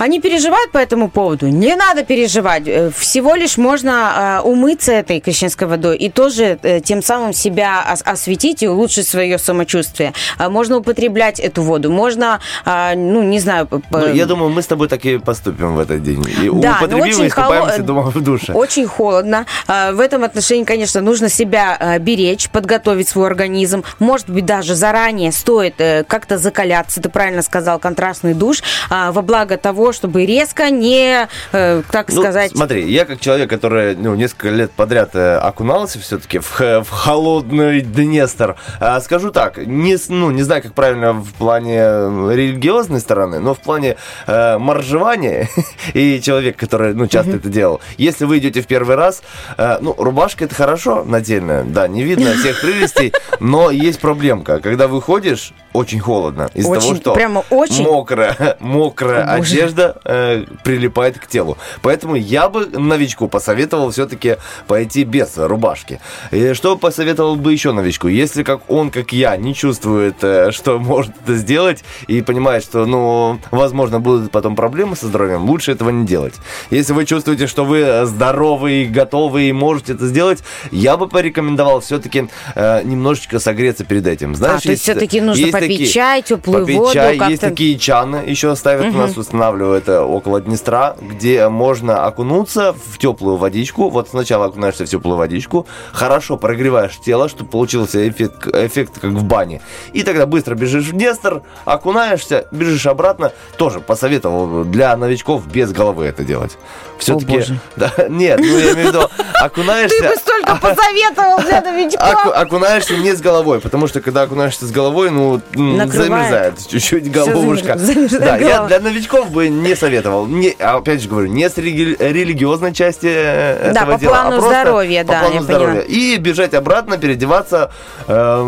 они переживают по этому поводу. Не надо переживать. Э, Всего лишь можно э, умыться этой крещенской водой и тоже э, тем самым себя ос- осветить и улучшить свое самочувствие. А Можно употреблять эту воду. Можно, а, ну, не знаю... Ну, я думаю, мы с тобой так и поступим в этот день. И Да, но употребим очень и искупаемся холо- дома в душе. Очень холодно. А, В этом отношении, конечно, нужно себя а, беречь, подготовить свой организм. Может быть, даже заранее стоит э, как-то закаляться. Ты правильно сказал, контрастный душ а, во благо того, чтобы резко не, э, так Ну, сказать... Смотри, я как человек, который ну, несколько лет подряд э, окунался все-таки в, в холодный Днестр, э, скажу так, не, ну, не знаю, как правильно в плане религиозной стороны, но в плане э, моржевания и человек, который ну, часто это делал, если вы идете в первый раз, э, ну, рубашка это хорошо нательная, да, не видно всех прелестей, но есть проблемка. Когда выходишь, очень холодно. Из-за того, что прямо очень. мокрая, мокрая О, боже. Одежда э, прилипает к телу. Поэтому я бы новичку посоветовал все-таки пойти без рубашки. И что посоветовал бы еще новичку? Если как он, как я, не чувствует, э, что может это сделать и понимает, что, ну, возможно, будут потом проблемы со здоровьем, лучше этого не делать. Если вы чувствуете, что вы здоровы и готовы и можете это сделать, я бы порекомендовал все-таки э, немножечко согреться перед этим. Знаешь, А, то есть всё-таки нужно попить чай, теплую попить воду, чай, есть такие чаны еще ставят у нас, устанавливают устанавливают э, около Днестра, где можно окунуться в теплую водичку. Вот сначала окунаешься в теплую водичку, хорошо прогреваешь тело, чтобы получился эффект, эффект как в бане. И тогда быстро бежишь в Днестр, окунаешься, бежишь обратно. Тоже посоветовал для новичков без головы это делать. Все-таки... Да, нет, ну я имею в виду, окунаешься... Ты бы столько посоветовал для новичков. Оку- окунаешься не с головой, потому что когда окунаешься с головой, ну, замерзает чуть-чуть головушка. Да, я для новичков бы не советовал. Не, а опять же говорю, не с религиозной части э, Да, этого по дела, а плану просто здоровья, по да, плану здоровья. поняла. И бежать обратно, переодеваться, э,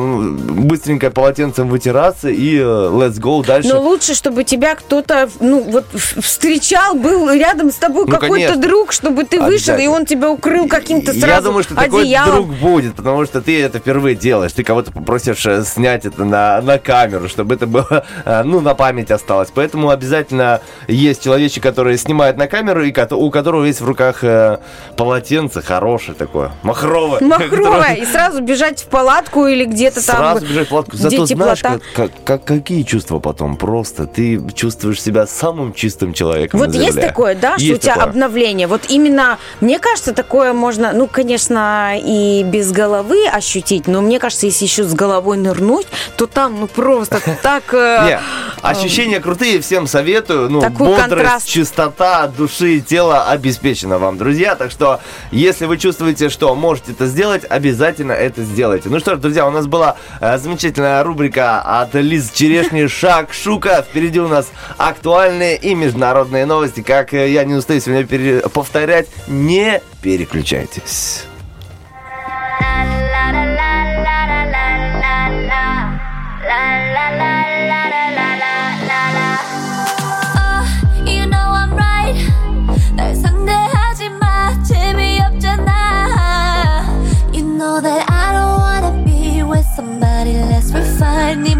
быстренько полотенцем вытираться и э, let's go дальше. Но лучше, чтобы тебя кто-то, ну, вот встречал, был рядом с тобой Ну, какой-то друг, чтобы ты вышел, и он тебя укрыл каким-то сразу Я думаю, что такой одеялом. друг будет, потому что ты это впервые делаешь. Ты кого-то попросишь э, снять это на, на камеру, чтобы это было, э, ну, на память осталось. Поэтому обязательно есть человечек, который снимает на камеру, и у которого есть в руках э, полотенце хорошее такое, махровое. Махровая, и сразу бежать в палатку или где-то там, Сразу бежать в палатку. Зато знаешь, как, как- как- какие чувства потом? Просто ты чувствуешь себя самым чистым человеком Вот есть такое, да, что у тебя такое. обновление. Вот именно, мне кажется, такое можно, ну, конечно, и без головы ощутить, но мне кажется, если еще с головой нырнуть, то там, ну, просто так... э, ощущения крутые, всем советую. Ну, Такой бодрость, контраст. чистота от души и тела обеспечена вам, друзья. Так что, если вы чувствуете, что можете это сделать, обязательно это сделайте. Ну что ж, друзья, у нас была э, замечательная рубрика от Лиз Черешни «Шаг Шука». Впереди у нас актуальные и международные новости. Как э, я не устаю сегодня повторять, не переключайтесь.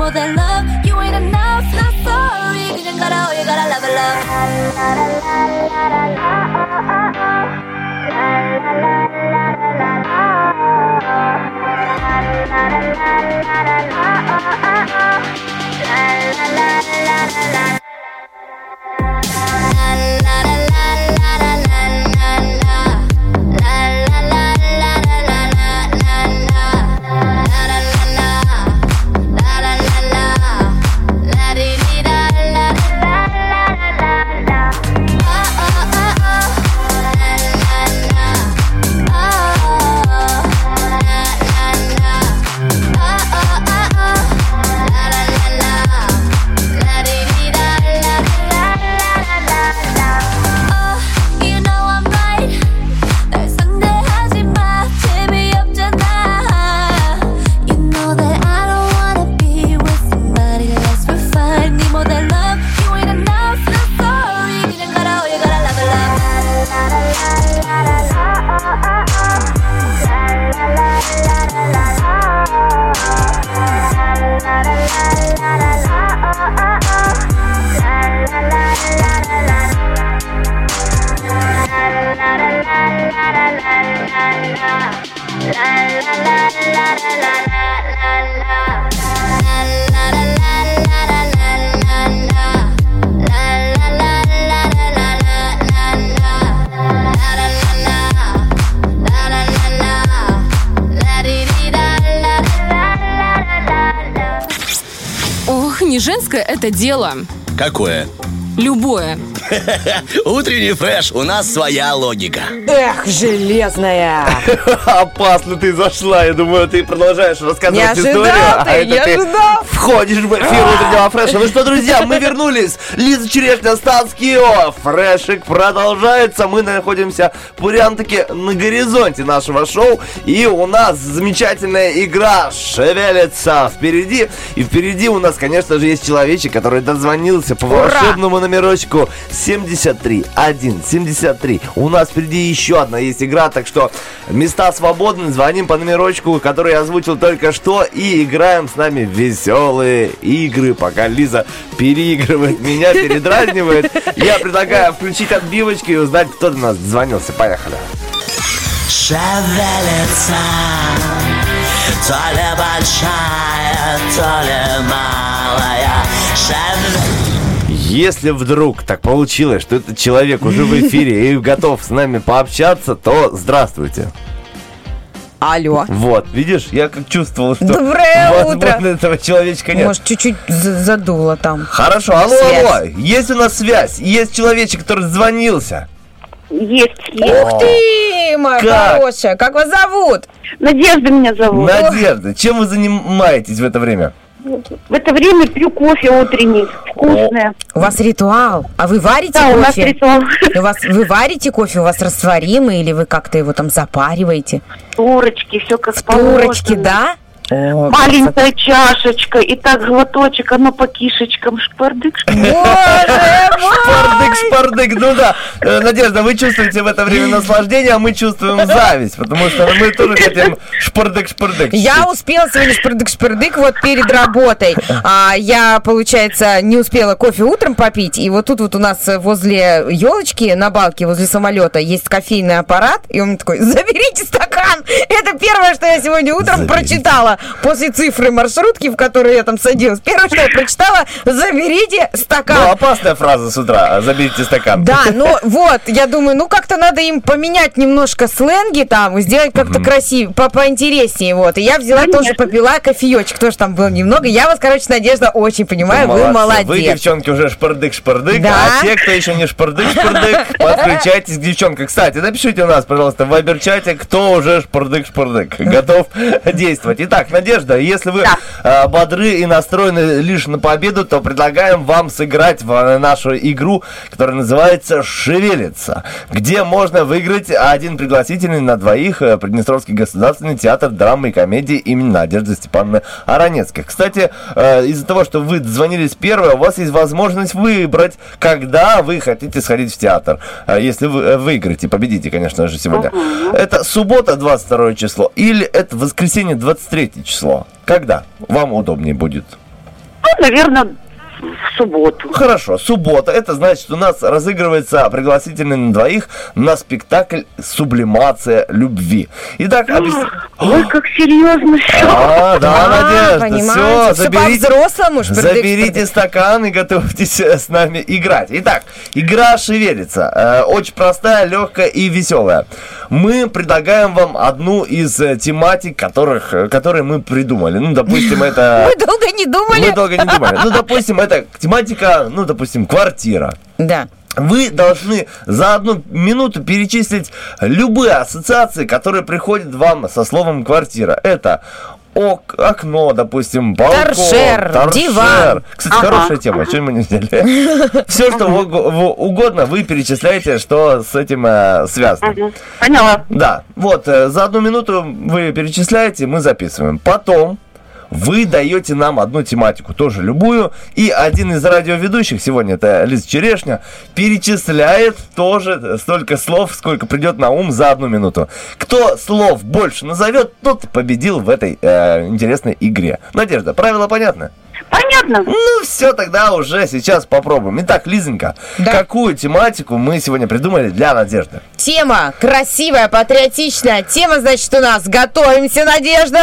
more than love. You ain't enough, not sorry. You just gotta, oh, you gotta love a love. La la la la la Ох, не женское это дело. Какое? Любое. Утренний фреш, у нас своя логика. Эх, железная. Опасно ты зашла. Я думаю, ты продолжаешь рассказывать Не историю. ты, а это не ты ожидал. входишь в эфир утреннего фреша. Ну что, друзья, мы вернулись. Лиза Черешня, Стас Кио. Фрешик продолжается. Мы находимся прям-таки на горизонте нашего шоу. И у нас замечательная игра шевелится впереди. И впереди у нас, конечно же, есть человечек, который дозвонился по Ура! волшебному номерочку 73 1 73. У нас впереди еще одна есть игра, так что места свободны. Звоним по номерочку, который я озвучил только что, и играем с нами веселые игры, пока Лиза переигрывает меня, передразнивает. Я предлагаю включить отбивочки и узнать, кто до нас дозвонился. Поехали. Шевелится То ли большая, то ли Шевелится Если вдруг так получилось, что этот человек уже в эфире и готов с нами пообщаться, то здравствуйте. Алло. Вот, видишь, я как чувствовал, что Доброе возможно утро. этого человечка нет. Может, чуть-чуть за- задуло там. Хорошо, алло, Связь. алло, есть у нас связь, есть человечек, который звонился. Есть, Ух ты, моя Как? хорошая. Как вас зовут? Надежда меня зовут. Надежда, чем вы занимаетесь в это время? В это время пью кофе утренний, вкусное. У вас ритуал. А вы варите Да, у нас кофе? ритуал. У вас, вы варите кофе, у вас растворимый, или вы как-то его там запариваете? Турочки, все как Турочки, положено. да? О, Маленькая чашечка, и так глоточек, оно по кишечкам, шпардык, шпардык. Шпардык, шпардык, ну да. Э, Надежда, вы чувствуете в это время наслаждение, а мы чувствуем зависть, потому что мы тоже хотим шпардык, шпардык. Я успела сегодня шпырдык-шпырдык вот перед работой. А, я, получается, не успела кофе утром попить. И вот тут вот у нас возле елочки на балке, возле самолета, есть кофейный аппарат. И он такой, заберите стакан. Это первое, что я сегодня утром прочитала после цифры маршрутки, в которой я там садилась. Первое, что я прочитала, заберите стакан. Ну, опасная фраза с утра. Заберите стакан. Да, ну вот, я думаю, ну как-то надо им поменять немножко сленги там, сделать как-то красивее, по поинтереснее, вот. И я взяла тоже попила кофеечек, тоже там было немного. Я вас, короче, Надежда, очень понимаю, вы Молодцы. молодец. Вы, девчонки, уже шпардык-шпардык, Да. а те, кто еще не шпардык-шпардык, подключайтесь к девчонкам. Кстати, напишите у нас, пожалуйста, в вайбер-чате, кто уже шпардык-шпардык, готов действовать. Итак, Надежда, если вы э, бодры и настроены лишь на победу, то предлагаем вам сыграть в э, нашу игру, которая называется «Шевелится», где можно выиграть один пригласительный на двоих э, Приднестровский государственный театр драмы и комедии имени Надежды Степановны Аронецкой. Кстати, э, из-за того, что вы звонились первое, у вас есть возможность выбрать, когда вы хотите сходить в театр. Если вы выиграете, победите, конечно же, сегодня. Это суббота, 22 число, или это воскресенье, 23 число? Когда вам удобнее будет? Ну, наверное, в субботу. Хорошо, суббота. Это значит, у нас разыгрывается пригласительный на двоих на спектакль «Сублимация любви». Итак, объяс- Ой, как серьезно все. А, да, А, Надежда, все, заберите, по-взрослому, шпырдык, заберите стакан и готовьтесь э, с нами играть. Итак, игра шевелится. Э, очень простая, легкая и веселая. Мы предлагаем вам одну из э, тематик, которых, которые мы придумали. Ну, допустим, это... Мы долго не думали. Мы долго не думали. Ну, допустим, это тематика, ну, допустим, квартира. Да. Вы должны за одну минуту перечислить любые ассоциации, которые приходят вам со словом квартира. Это ок, окно, допустим, балкон, Торшер, диван. Кстати, Ага. хорошая тема, что мы не взяли? Все, что угодно, вы перечисляете, что с этим э, связано. Поняла. Да, вот, э, за одну минуту вы перечисляете, мы записываем. Потом вы даете нам одну тематику, тоже любую, и один из радиоведущих, сегодня это Лиза Черешня, перечисляет тоже столько слов, сколько придет на ум за одну минуту. Кто слов больше назовет, тот победил в этой э, интересной игре. Надежда, правила понятны? Понятно. Ну, все, тогда уже сейчас попробуем. Итак, Лизонька, какую тематику мы сегодня придумали для Надежды? Тема красивая, патриотичная. Тема, значит, у нас «Готовимся, Надежда».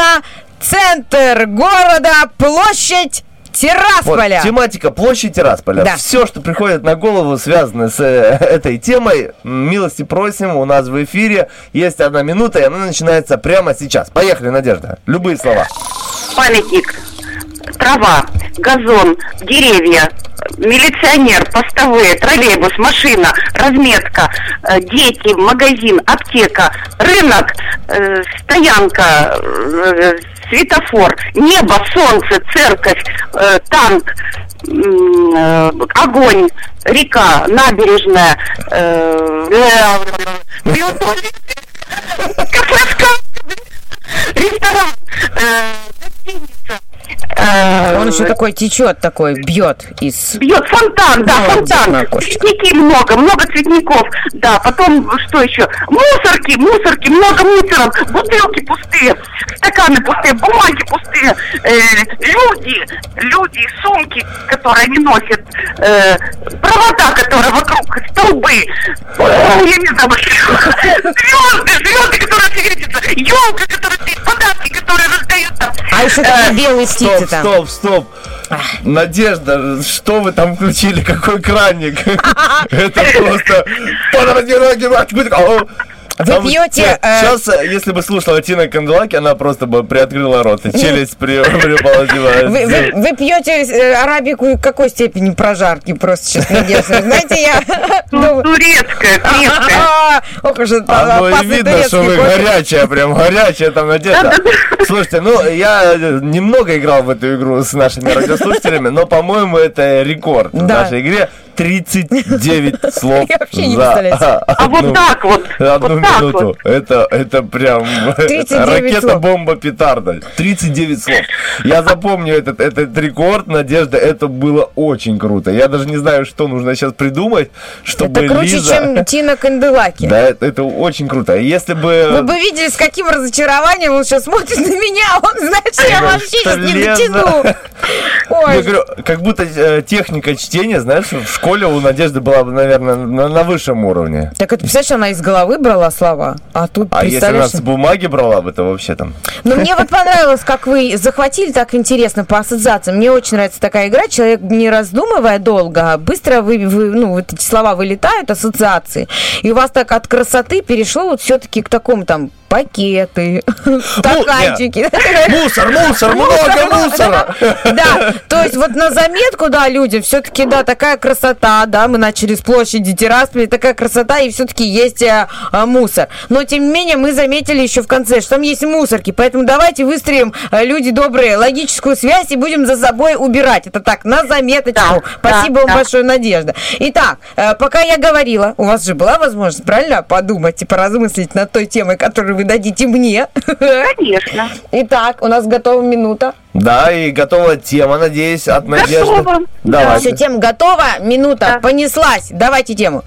Центр города, площадь Тирасполя. Вот, тематика площадь Тирасполя. Да. Все, что приходит на голову, связано с э, этой темой, милости просим, у нас в эфире есть одна минута, и она начинается прямо сейчас. Поехали, Надежда. Любые слова. Памятник, трава, газон, деревья, милиционер, постовые, троллейбус, машина, разметка, э, дети, магазин, аптека, рынок, э, стоянка, э, светофор, небо, солнце, церковь, э, танк, э, огонь, река, набережная, э, э, кафе, ресторан, э, гостиница, Он еще такой течет, такой бьет из... Бьет фонтан, да, фонтан. Цветники много, много цветников. Да, потом что еще? Мусорки, мусорки, много мусорок. Бутылки пустые, стаканы пустые, бумаги пустые. Э, люди, люди, сумки, которые они носят. Э, провода, которые вокруг, столбы. Я не знаю, звезды, звезды, которые светятся. Елка, которая стоит, подарки, которые раздаются. А еще такие белые птицы Стоп, там. стоп, стоп. Надежда, что вы там включили? Какой краник? Это просто... Вы пьете, э, Сейчас, если бы слушала Тина Канделаки, она просто бы приоткрыла рот, и челюсть при- припала Вы, вы- вы пьете э, арабику и какой степени прожарки просто сейчас Надежда? Знаете, я думаю... Турецкая, крепкая. А, Ох уж это А ну и видно, что вы горячая, прям горячая там надежда. Слушайте, ну я немного играл в эту игру с нашими радиослушателями, но, по-моему, это рекорд в нашей игре. 39 слов Я вообще не за представляю. А вот одну- так вот, Одну минуту. Это, это прям 39 ракета, бомба, петарда. 39 слов. Я запомню этот, этот рекорд, Надежда, это было очень круто. Я даже не знаю, что нужно сейчас придумать, чтобы Это круче, Лиза... чем Тина Канделаки. Да, это, это очень круто. Если бы... Вы бы видели, с каким разочарованием он сейчас смотрит на меня. Он знает, что я вообще сейчас не дотяну. Я говорю, как будто э, техника чтения, знаешь, в школе у Надежды была бы, наверное, на, на высшем уровне. так это, представляешь, она из головы брала слова, а тут, А если она с бумаги брала бы, то вообще там... Но мне вот понравилось, как вы захватили так интересно по ассоциациям. Мне очень нравится такая игра. Человек, не раздумывая долго, а быстро вы, вы- ну, вот эти слова вылетают, ассоциации. И у вас так от красоты перешло вот все-таки к такому там пакеты, стаканчики. Мусор, мусор, много мусора! Да, то есть вот на заметку, да, людям, все-таки, да, такая красота, да, мы начали с площади Тирасполя, такая красота, и все-таки есть э, а, мусор. Но, тем не менее, мы заметили еще в конце, что там есть мусорки, поэтому давайте выстроим, э, люди добрые, логическую связь и будем за собой убирать. Это так, на заметочку. Спасибо вам большое, Надежда. Итак, э, пока я говорила, у вас же была возможность, правильно, подумать и поразмыслить над той темой, которую вы дадите мне. Конечно. Итак, у нас готова минута. Да, и готова тема, надеюсь, от Надежды. Готова. Давайте. Все, тема готова, минута, понеслась. Давайте тему.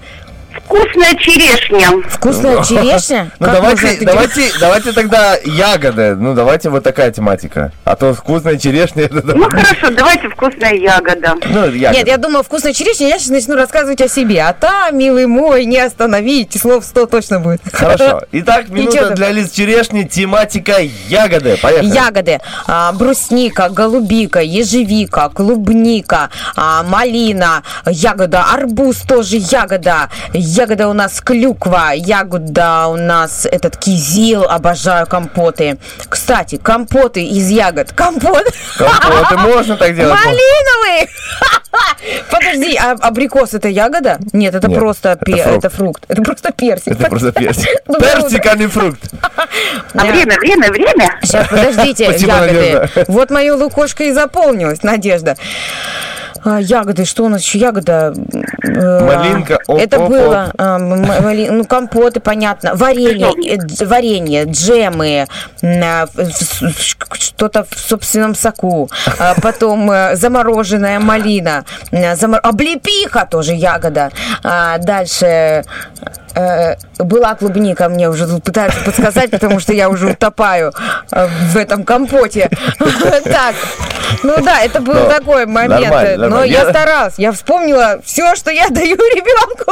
Вкусная черешня. Вкусная черешня? Ну Как можно давайте, давайте, давайте тогда ягоды. Ну давайте вот такая тематика. А то вкусная черешня Ну хорошо, давайте вкусная ягода. Ну, ягоды. Нет, я думаю, вкусная черешня, я сейчас начну рассказывать о себе. А там, милый мой, не остановить, слов 100 точно будет. Хорошо. Итак, минута для Лиз Черешни. Тематика ягоды. Поехали. Ягоды. А, брусника, голубика, ежевика, клубника, а, малина, ягода, арбуз тоже ягода. Ягода у нас клюква, ягода у нас этот кизил, обожаю компоты. Кстати, компоты из ягод. Компот. Компоты можно так делать? Малиновый! Подожди, а абрикос это ягода? Нет, это Нет, просто это пе- фрукт. это фрукт. Это просто персик. Это просто персик. Доброе Персик, а не фрукт. А время, время, время. Сейчас, подождите, ягоды. Вот мое лукошко и заполнилось, Надежда. А, ягоды, что у нас еще ягода? Э, Малинка, оп, Это оп, было, а, м- мали- ну, компоты, понятно, варенье, э, варенье, джемы, что-то в собственном соку, А потом э, замороженная малина, замор- облепиха тоже ягода. А, Дальше э, была клубника, мне уже тут пытаются подсказать, потому что я уже утопаю э, в этом компоте. Так, ну да, это был такой момент. Но я Я- старалась, я вспомнила все, что я даю ребенку.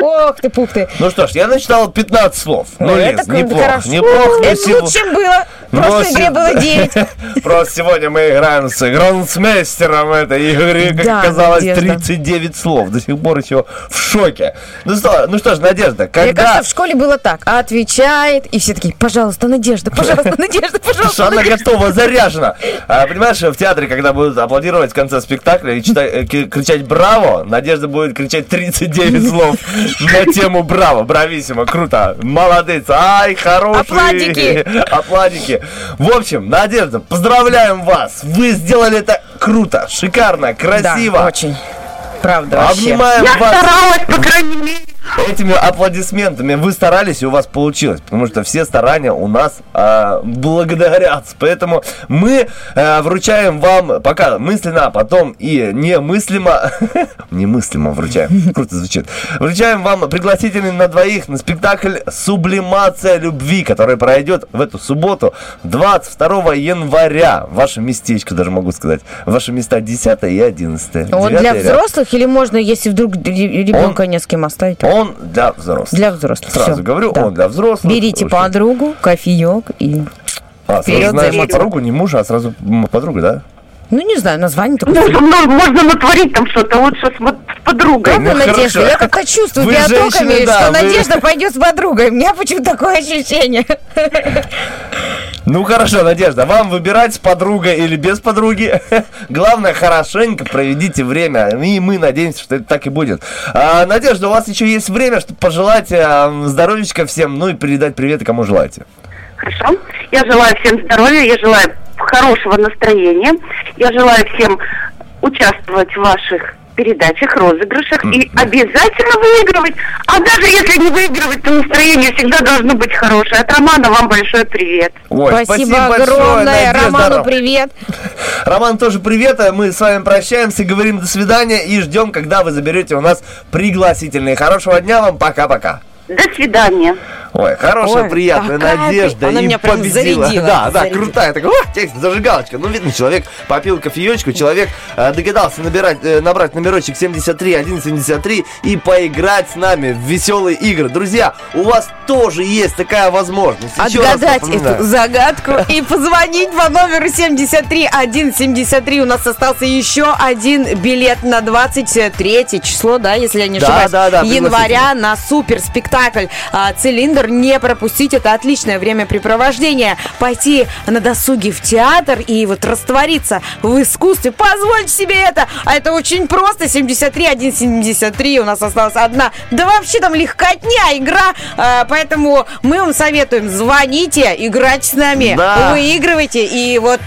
Ох ты, пух ты. Ну что ж, я начитал 15 слов. Ну, это неплохо. Неплохо. Это сего- лучше, чем было. В но прошлой игре было 9. Просто сегодня мы играем с грондсмейстером этой игры, как оказалось, Надежда. 39 слов. До сих пор еще в шоке. Ну что, ну ж, Надежда, Мне когда... кажется, в школе было так. Отвечает, и все такие, пожалуйста, Надежда, пожалуйста, Надежда, пожалуйста. она Надежда». готова, заряжена. А, понимаешь, в театре, когда будут аплодировать в конце спектакля и читать- э, кричать «Браво!», Надежда будет кричать 39 слов на тему «Браво!». Брависсимо, круто, молодец, ай, хороший. Аплодики. Аплодики. В общем, Надежда, поздравляем вас. Вы сделали это круто, шикарно, красиво. Да, очень. Правда, вообще. Обнимаем Я вас. старалась, по крайней мере. Этими аплодисментами вы старались, и у вас получилось, потому что все старания у нас а, благодарятся. Поэтому мы а, вручаем вам пока мысленно, а потом и немыслимо, немыслимо вручаем, круто звучит, вручаем вам пригласительный на двоих на спектакль «Сублимация любви», который пройдет в эту субботу, 22 января. Ваше местечко, даже могу сказать. Ваши места 10 и 11. Он для взрослых или можно, если вдруг ребенка не с кем оставить? Он для взрослых. Для взрослых. Сразу всё. говорю, Да. он для взрослых. Берите Очень. подругу, кофеек и... А, сразу знаешь подругу, не мужа, а сразу м, подругу, да? Ну, не знаю, название Ну, такое. ну, можно натворить там что-то лучше с, с подругой. Правда, Ну, Надежда? хорошо. Я как-то чувствую Вы биотоками, женщины, да, что вы- Надежда пойдет с подругой. У меня почему-то такое ощущение. Ну хорошо, Надежда, вам выбирать с подругой или без подруги. Главное, хорошенько проведите время. И мы надеемся, что это так и будет. А, Надежда, у вас еще есть время, чтобы пожелать а, здоровечка всем, ну и передать привет кому желаете. Хорошо. Я желаю всем здоровья, я желаю хорошего настроения. Я желаю всем участвовать в ваших передачах, розыгрышах и обязательно выигрывать. А даже если не выигрывать, то настроение всегда должно быть хорошее. От Романа вам большой привет. Ой, Спасибо, большое, огромное. Надежда. Роману привет. Роман тоже привет, а мы с вами прощаемся, говорим до свидания и ждем, когда вы заберете у нас пригласительные. Хорошего дня вам, пока-пока. До свидания. Ой, хорошая, Ой, приятная такая надежда. она и меня прям победила. зарядила, Да, да, зарядила. крутая. Такая, о, текст, зажигалочка. Ну, видно, человек попил кофеечку, человек э, догадался набирать, э, набрать номерочек 73 173 и поиграть с нами в веселые игры. Друзья, у вас тоже есть такая возможность. Еще Отгадать эту загадку и позвонить по номеру 73 173. У нас остался еще один билет на 23 число, да, если я не Да, ошибаюсь, да, да, января на супер спектакль а, «Цилиндр». Не пропустить, это отличное времяпрепровождение. Пойти на досуге в театр и вот раствориться в искусстве. Позвольте себе это. А это очень просто. 73 173. У нас осталась одна. Да вообще там легкотня игра. А, поэтому мы вам советуем. Звоните, играйте с нами. Да. Выигрывайте. И вот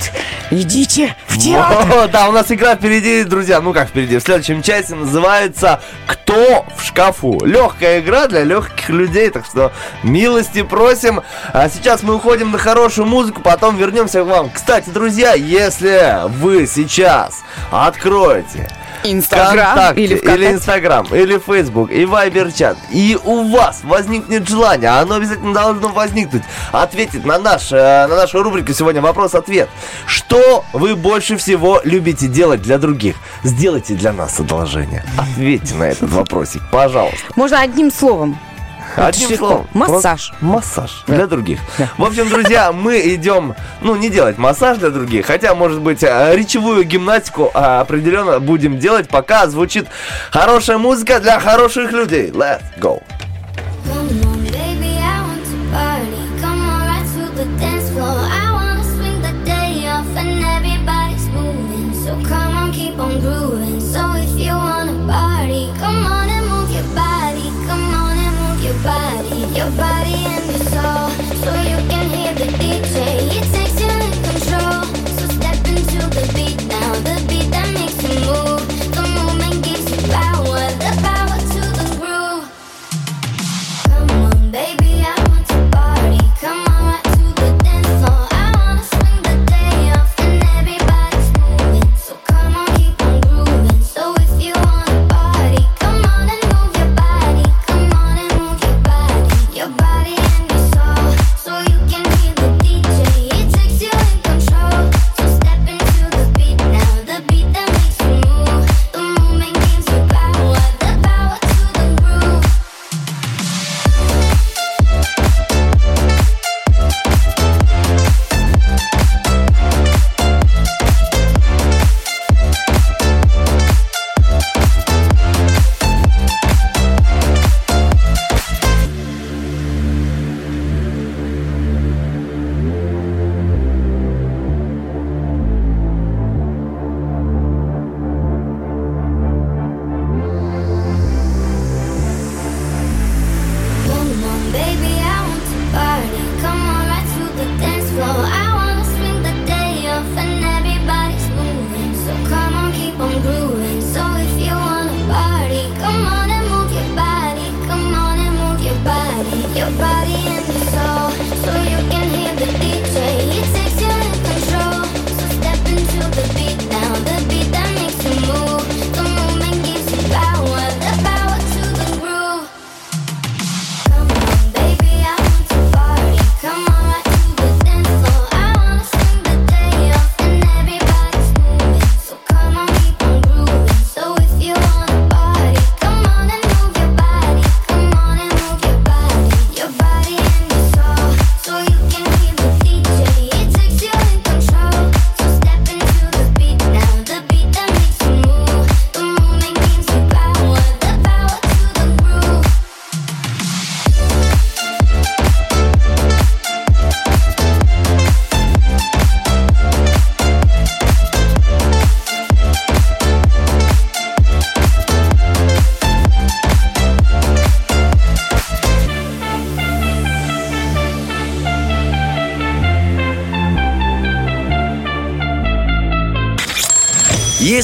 идите в театр. О, да, у нас игра впереди, друзья. Ну как впереди? В следующем части называется «Кто в шкафу?». Легкая игра для легких людей, так что милости просим. А сейчас мы уходим на хорошую музыку, потом вернемся к вам. Кстати, друзья, если вы сейчас откроете Инстаграм ВКонтакте, или. Инстаграм, или Фейсбук, и Вайбер чат, и у вас возникнет желание, а оно обязательно должно возникнуть, ответить на, наш, э, на нашу рубрику сегодня «Вопрос-ответ». Что вы больше всего любите делать для других? Сделайте для нас одолжение. Ответьте на этот вопросик, пожалуйста. Можно одним словом. Одним легко. словом. Массаж. просто Массаж для других. В общем, друзья, мы идем, ну, не делать массаж для других, хотя, может быть, э, речевую гимнастику а, определенно будем делать, пока звучит хорошая музыка для хороших людей. Let's go.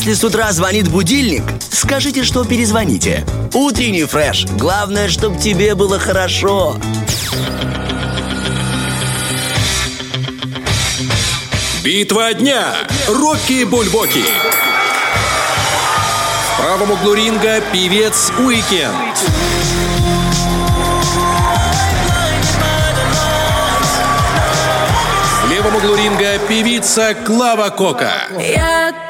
Если с утра звонит будильник, скажите, что перезвоните. Утренний фреш. Главное, чтобы тебе было хорошо. Битва дня. Рокки Бульбоки. В правом углу ринга певец Уикенд. В левом углу ринга певица Клава Кока. Я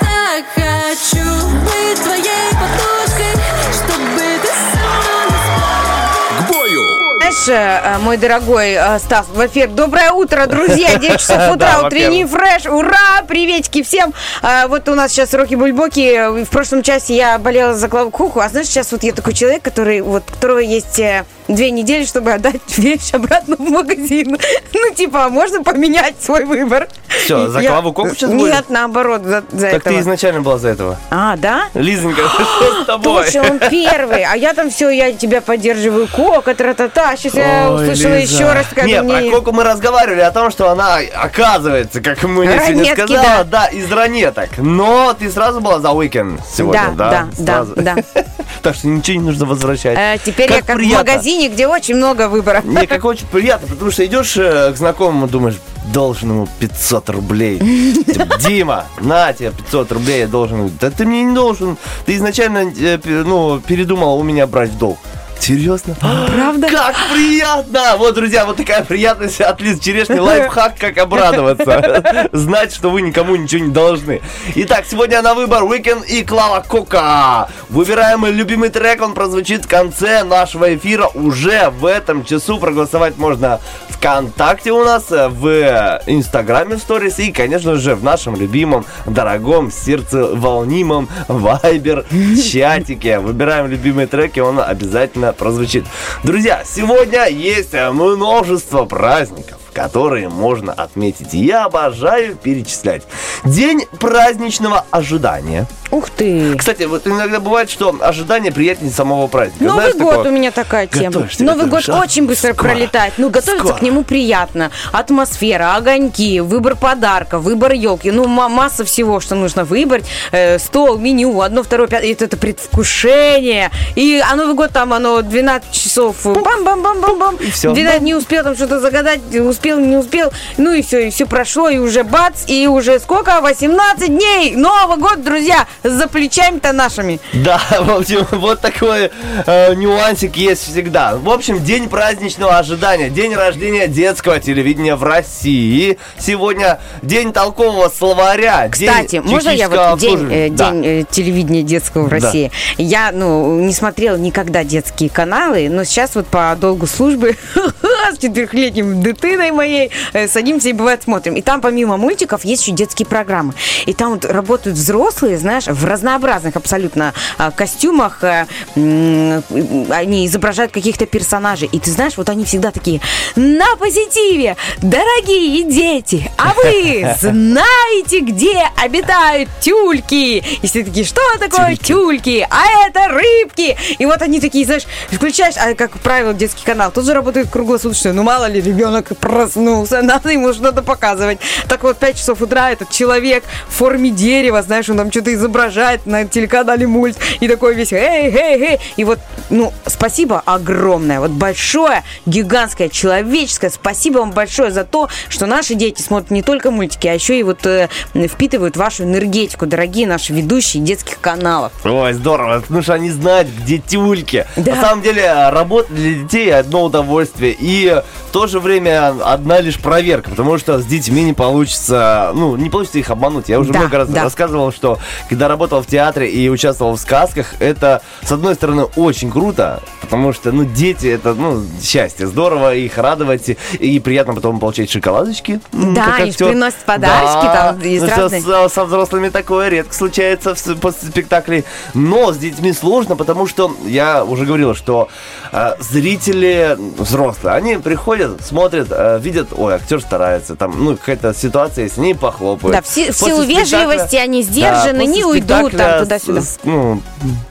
Знаешь, э, мой дорогой э, Стас, в эфир. Доброе утро, друзья. 9 часов утра, утренний фреш. Ура! Приветики всем. А, Вот у нас сейчас Роки Бульбоки. В прошлом часе я болела за Клаву Куху, а знаешь, сейчас вот я такой человек, который, вот, которого есть э, две недели, чтобы отдать вещь обратно в магазин. Ну, типа, а можно поменять свой выбор. Всё, за Я- Клаву Коку сейчас будет? Нет, наоборот, за, за Так ты этого. изначально была за этого. А, да? Лизонька, что с тобой? Точно, он первый. А я там все, я тебя поддерживаю. Кока, тра-та-та. Сейчас я Ой, услышала Лиза. еще раз, как Не, мне... про Коку мы разговаривали о том, что она, оказывается, как мы сегодня сказала, да. из ранеток. Но ты сразу была за уикенд сегодня, Да, да? да, да, Так что ничего не нужно возвращать. Э, теперь я как в магазине, где очень много выбора. Мне как очень приятно, потому что идешь э, к знакомому, думаешь, должен ему 500 рублей. Типа, Дима, на тебе 500 рублей, я должен. Да ты мне не должен. Ты изначально э, ну, передумал у меня брать в долг. Серьезно? Правда? Как приятно! Вот, друзья, вот такая приятность от Лиз Черешни. Лайфхак, как обрадоваться. Знать, что вы никому ничего не должны. Итак, сегодня на выбор Weekend и Клава Кока. Выбираем любимый трек, он прозвучит в конце нашего эфира. Уже в этом часу проголосовать можно ВКонтакте у нас, э, в Инстаграме в сторис и, конечно же, в нашем любимом, дорогом, сердце волнимом Вайбер чатике. Выбираем любимые треки, он обязательно прозвучит. Друзья, сегодня есть э, множество праздников которые можно отметить. Я обожаю перечислять. День праздничного ожидания. Ух ты! Кстати, вот иногда бывает, что ожидание приятнее самого праздника. Новый Знаешь год такое? у меня такая тема. Готовишься, Новый год а? очень быстро Скоро. пролетает. Ну, готовиться Скоро. к нему приятно. Атмосфера, огоньки, выбор подарков, выбор елки. Ну, ма- масса всего, что нужно выбрать. Э, стол, меню, одно, второе, пятое. Это, это предвкушение. И а Новый год там, оно 12 часов. Бам-бам-бам-бам-бам. всё. 12 не успел там что-то загадать, успел, не успел. Ну и все, и все прошло, и уже бац, и уже сколько? 18 дней! Новый год, друзья, за плечами-то нашими. Да, в общем, вот такой э, нюансик есть всегда. В общем, день праздничного ожидания, день рождения детского телевидения в России. Сегодня день толкового словаря. Кстати, можно я вот день, э, Да. день э, телевидения детского в Да. России? Я, ну, не смотрела никогда детские каналы, но сейчас вот по долгу службы с четырехлетним дитиной моей э, садимся и бывает смотрим. И там помимо мультиков есть еще детские программы. И там вот работают взрослые, знаешь, в разнообразных абсолютно а, костюмах. э, Они изображают каких-то персонажей. И ты знаешь, вот они всегда такие на позитиве. Дорогие дети, а вы знаете, где обитают тюльки? И все такие, что такое тюльки? А это рыбки. И вот они такие, знаешь, включаешь, а как правило, детский канал, тут же работает круглосуточно. Ну, мало ли, ребенок проснулся, надо ему что-то показывать. Так вот, 5 часов утра этот человек в форме дерева, знаешь, он там что-то изображает на телеканале мульт. И такой весь, эй, эй, эй. И вот, ну, спасибо огромное, вот большое, гигантское, человеческое спасибо вам большое за то, что наши дети смотрят не только мультики, а еще и вот э, впитывают вашу энергетику, дорогие наши ведущие детских каналов. Ой, здорово, потому что они знают, где тюльки. Да. На самом деле, работа для детей одно удовольствие. И в то же время одна лишь проверка, потому что с детьми не получится, ну, не получится их обмануть. Я уже Да, много раз да. рассказывал, что когда работал в театре и участвовал в сказках, это, с одной стороны, очень круто, потому что, ну, дети, это, ну, счастье, здорово их радовать, и, и приятно потом получать шоколадочки. Да, актер. приносят подарочки, там есть Ну, разные. со, со взрослыми такое редко случается в после спектаклей. Но с детьми сложно, потому что я уже говорил, что э, зрители взрослые, они приходят, смотрят, э, видят, ой, актер старается, там, ну, какая-то ситуация, с ней похлопают. Да, в си- в силу вежливости они сдержаны, после не уйдут, там, туда-сюда. с- ну,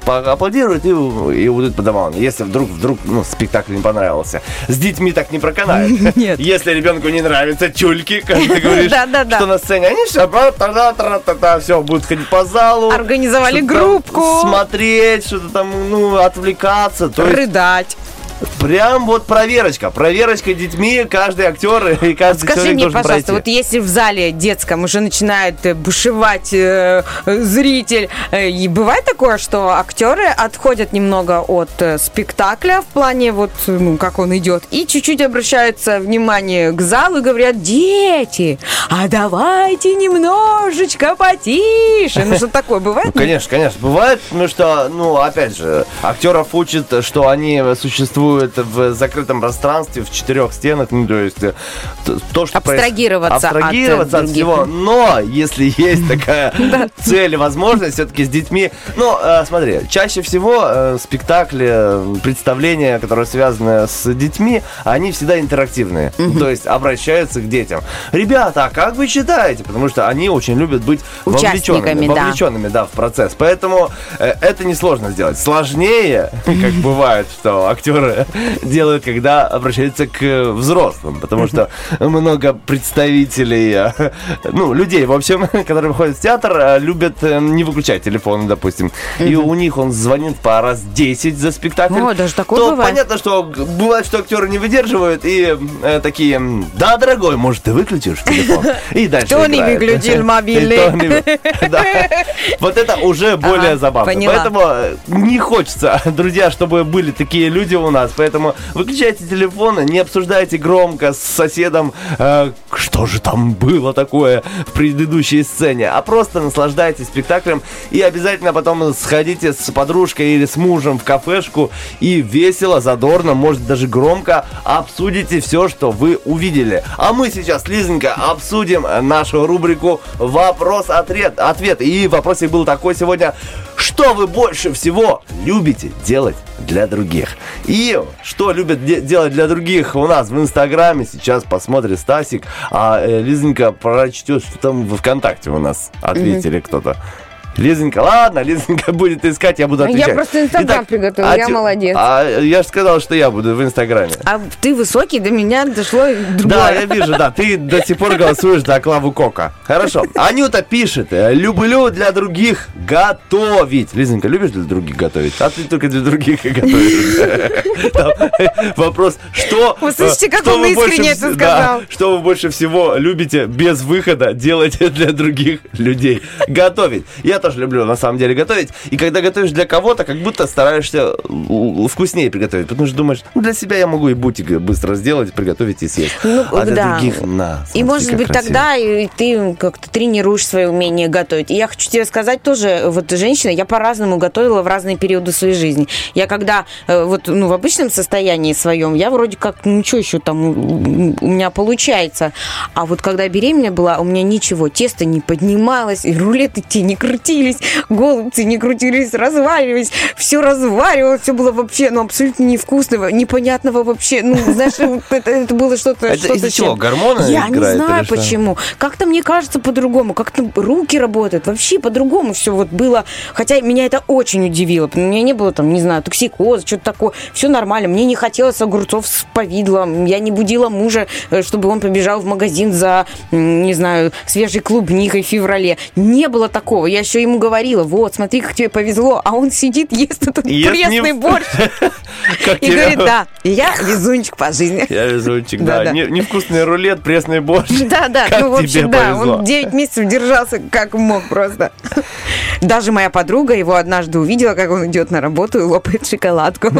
поаплодируют и, и уйдут по домам. Если вдруг, вдруг, ну, спектакль не понравился. С детьми так не проканает. Нет. Если ребенку не нравятся тюльки, как ты говоришь, что на сцене, они все, все, будут ходить по залу. Организовали группку. Смотреть, что-то там, ну, отвлекаться. Есть Рыдать. Прям вот проверочка. Проверочка детьми, каждый актер и каждый Скажи человек мне, должен пожалуйста, пройти. вот если в зале детском уже начинает э, бушевать э, зритель, э, и бывает такое, что актеры отходят немного от э, спектакля в плане вот, ну, как он идет, и чуть-чуть обращаются внимание к залу и говорят, дети, а давайте немножечко потише. Ну, что такое, бывает? Ну, конечно, конечно, бывает, потому что, ну, опять же, актеров учат, что они существуют в закрытом пространстве, в четырех стенах, ну, то есть э, то, что проис- Абстрагироваться от, э, абстрагироваться от, всего, но если есть такая цель и возможность, все-таки с детьми, ну, э, смотри, чаще всего спектакли, представления, которые связаны с детьми, они всегда интерактивные, то есть обращаются к детям. Ребята, а как вы читаете? Потому что они очень любят быть вовлеченными, да. вовлеченными, да, в процесс. Поэтому это несложно сделать. Сложнее, как бывает, что актеры делают, когда обращаются к взрослым. Потому что много представителей, э, ну, людей, в общем, которые выходят в театр, э, любят э, не выключать телефон, допустим. И у них он звонит по раз 10 за спектакль. О, даже такое То бывает. понятно, что бывает, что актеры не выдерживают и э, такие, да, дорогой, может, ты выключишь телефон? И дальше Кто не выключил мобильный? Вот это уже более забавно. Поэтому не хочется, друзья, чтобы были такие люди у нас. Поэтому выключайте телефоны, не обсуждайте громко с соседом, э, что же там было такое в предыдущей сцене, а просто наслаждайтесь спектаклем и обязательно потом сходите с подружкой или с мужем в кафешку и весело, задорно, может даже громко обсудите все, что вы увидели. А мы сейчас, Лизонька, обсудим нашу рубрику «Вопрос-ответ». Ответ. И вопросик был такой сегодня. Что вы больше всего любите делать для других? И что любят де- делать для других у нас в Инстаграме. Сейчас посмотрит Стасик. А э, Лизонька прочтет, что там в ВКонтакте у нас ответили кто-то. Лизонька, ладно, Лизонька будет искать, я буду Я отвечать. просто Инстаграм приготовила, я тё- молодец. А я же сказал, что я буду в Инстаграме. А ты высокий, до меня дошло другое. Да, я вижу, да, ты до сих пор голосуешь за Клаву Кока. Хорошо. Анюта пишет, э, люблю для других готовить. Лизонька, любишь для других готовить? А ты только для других и готовишь. Там Вопрос, что... Вы слышите, как он искренне это сказал? Что вы больше всего любите без выхода делать для других людей? Готовить. Я тоже люблю, на самом деле, готовить. И когда готовишь для кого-то, как будто стараешься вкуснее приготовить. Потому что думаешь, ну, для себя я могу и бутик быстро сделать, приготовить и съесть. Ну, а для да. других, на, И смотри, может как быть красиво. тогда и ты как-то тренируешь свое умение готовить. И я хочу тебе сказать тоже, вот женщина, я по-разному готовила в разные периоды своей жизни. Я когда э, вот ну в обычном состоянии своем, я вроде как ну что еще там у меня получается. А вот когда беременная была, у меня ничего, тесто не поднималось, и рулеты те не крутились, голубцы не крутились, разваливались, все разваривалось, все было вообще ну абсолютно невкусного, непонятного вообще. Ну знаешь, это, это было что-то Это что-то из-за чего? Гормоны Я не знаю что? почему. Как-то мне кажется по-другому. Как-то руки работают. Вообще по-другому все вот было. Хотя меня это очень удивило. У меня не было там, не знаю, токсикоза, что-то такое. Все нормально. Мне не хотелось огурцов с повидлом. Я не будила мужа, э, чтобы он побежал в магазин за, не знаю, свежей клубникой в феврале. Не было такого. Я еще ему говорила, вот, смотри, как тебе повезло. А он сидит, ест этот Ест не- пресный борщ. Как И говорит, да, я везунчик по жизни. Я везунчик, да. Не- Невкусный рулет, пресный борщ. Да, да, ну, в общем, да, он 9 месяцев держался как мог просто. Даже моя подруга его однажды увидела, как он идет на работу и лопает шоколадку.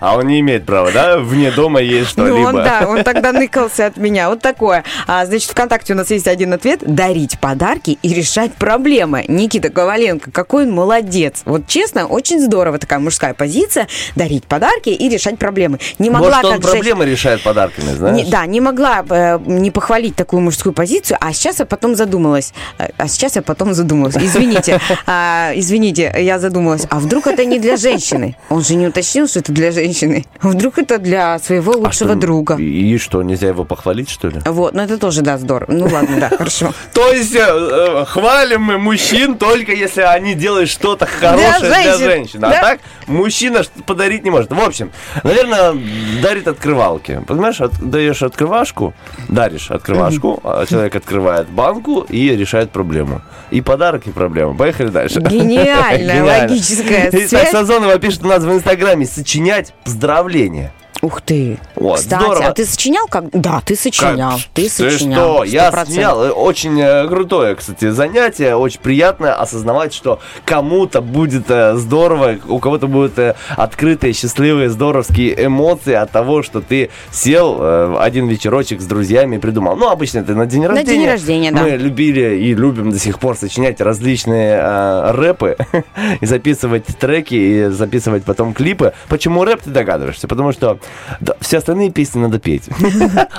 А он не имеет права, да, вне дома есть Ну, что-либо? он, да, он тогда ныкался от меня. Вот такое. А, значит, ВКонтакте у нас есть один ответ. Дарить подарки и решать проблемы. Никита Коваленко, какой он молодец. Вот честно, очень здорово такая мужская позиция. Дарить подарки и решать проблемы. Не могла Может, он как же- проблемы решает подарками, знаешь? Не- да, не могла э, не похвалить такую мужскую позицию, а сейчас я потом задумалась. Э, А сейчас я потом задумалась. Извините, а, извините, я задумалась. А вдруг это не для женщины? Он же не уточнил, что это для женщины. А Вдруг это для своего А лучшего что, друга. И что, нельзя его похвалить, что ли? Вот, ну это тоже, да, здорово. Ну ладно, да, хорошо. То есть э, э, хвалим мы мужчин мужчин только если они делают что-то хорошее для женщин. женщин. А Да. так мужчина подарить не может. В общем, наверное, дарит открывалки. Понимаешь, от- даешь открывашку, даришь открывашку, а человек открывает банку и решает проблему. И подарок, и проблема. Поехали дальше. Гениальная логическая Итак, связь. Сазонова пишет у нас в Инстаграме сочинять поздравления. Ух ты. Вот, Кстати, здорово. а ты сочинял как? Да, ты сочинял. Как? Ты сочинял. что? Я 100%. снял. Э, Очень э, крутое, кстати, занятие. Очень приятно осознавать, что кому-то будет э, здорово, у кого-то будут э, открытые, счастливые, здоровские эмоции от того, что ты сел один вечерочек с друзьями и придумал. Ну, обычно это на день На рождения. день рождения, да. Мы любили и любим до сих пор сочинять различные э, рэпы и записывать треки, и записывать потом клипы. Почему рэп, ты догадываешься? Потому что да, все остальные песни надо петь.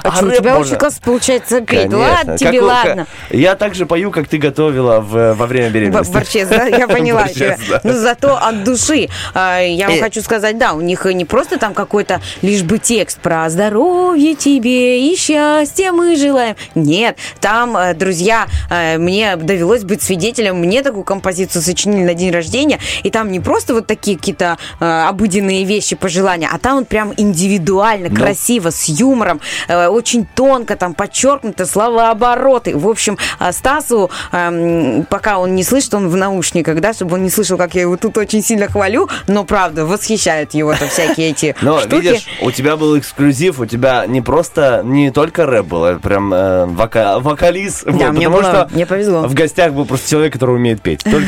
А что, у тебя очень классно получается петь. Ладно тебе, ладно. Я также пою, как ты готовила во время беременности. Б- Борщец, да? Я поняла тебя. Но зато от души. А, Я вам хочу сказать, да, у них не просто там какой-то лишь бы текст про здоровье тебе и счастья мы желаем. Нет, там, э, друзья, э, мне довелось быть свидетелем, мне такую композицию сочинили на день рождения, и там не просто вот такие какие-то э, обыденные вещи, пожелания, а там вот прям индивидуально, Ну. красиво, с юмором, э, очень тонко там подчеркнуто, словообороты. В общем, а, Стасу, эм, пока он не слышит, он в наушниках, да, чтобы он не слышал, как я его тут очень сильно хвалю, но правда, восхищают его-то всякие эти Но штуки. видишь, у тебя был эксклюзив, у тебя не просто, не только рэп был, а прям э, вока- вокалист. Да, Вот, мне было- что мне повезло. В гостях был просто человек, который умеет петь. Только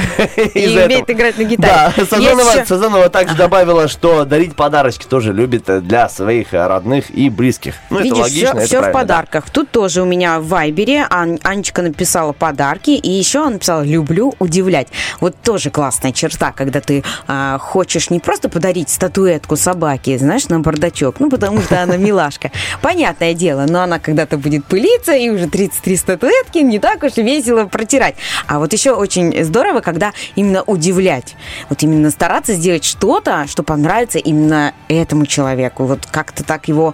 И умеет играть на гитаре. Да, Сазонова, также добавила, что дарить подарочки тоже любит э, для своих э, родных и близких. Ну, это Видишь, логично, все, это все в правильно, да. подарках. Тут тоже у меня в Вайбере Ан- Анечка написала подарки, и еще она написала «люблю удивлять». Вот тоже классная черта, когда ты а, хочешь не просто подарить статуэтку собаке, знаешь, на бардачок, ну, потому что она милашка. Понятное дело, но она когда-то будет пылиться, и уже 33 статуэтки не так уж и весело протирать. А вот еще очень здорово, когда именно удивлять. Вот именно стараться сделать что-то, что понравится именно этому человеку. Вот как-то так его...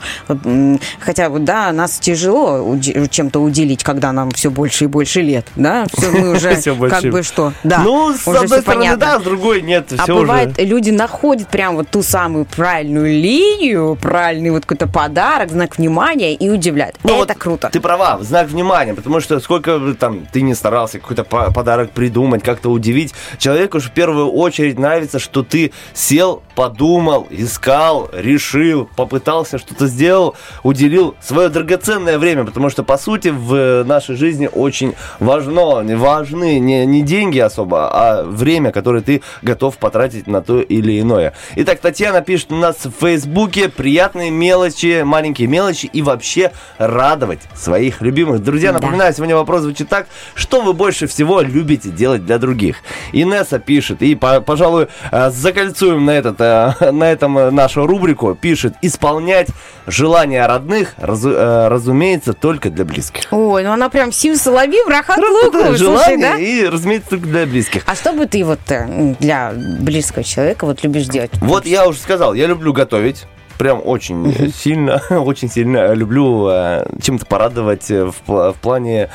Хотя вот, да, нас тяжело чем-то уделить, когда нам все больше и больше лет, да? Все, мы уже как бы что, да, Ну, с одной стороны, да, с другой нет. А бывает, люди находят прям вот ту самую правильную линию, правильный вот какой-то подарок, знак внимания и удивляют. Ну, Это круто. Ты права, знак внимания, потому что сколько там ты не старался какой-то по- подарок придумать, как-то удивить, человеку же в первую очередь нравится, что ты сел, подумал, искал, решил, попытался, что-то сделал, уделил свое драгоценное время, потому что, по сути, в нашей жизни очень важно, важны не, не деньги особо, а время, которое ты готов потратить на то или иное. Итак, Татьяна пишет у нас в Фейсбуке приятные мелочи, маленькие мелочи и вообще радовать своих любимых. Друзья, напоминаю, сегодня вопрос звучит так, что вы больше всего любите делать для других? Инесса пишет, и, по- пожалуй, э, закольцуем на, этот, э, на этом э, нашу рубрику, пишет, исполнять желания родных, разу- э, разумеется, только для близких. Ой, ну она прям Сим Соловьев, Рахат слушай, желание да? и, разумеется, только для близких. А что бы ты вот э, для близкого человека вот любишь делать? Вот я уже сказал, я люблю готовить. Прям очень сильно, очень сильно люблю э, чем-то порадовать э, в, в плане,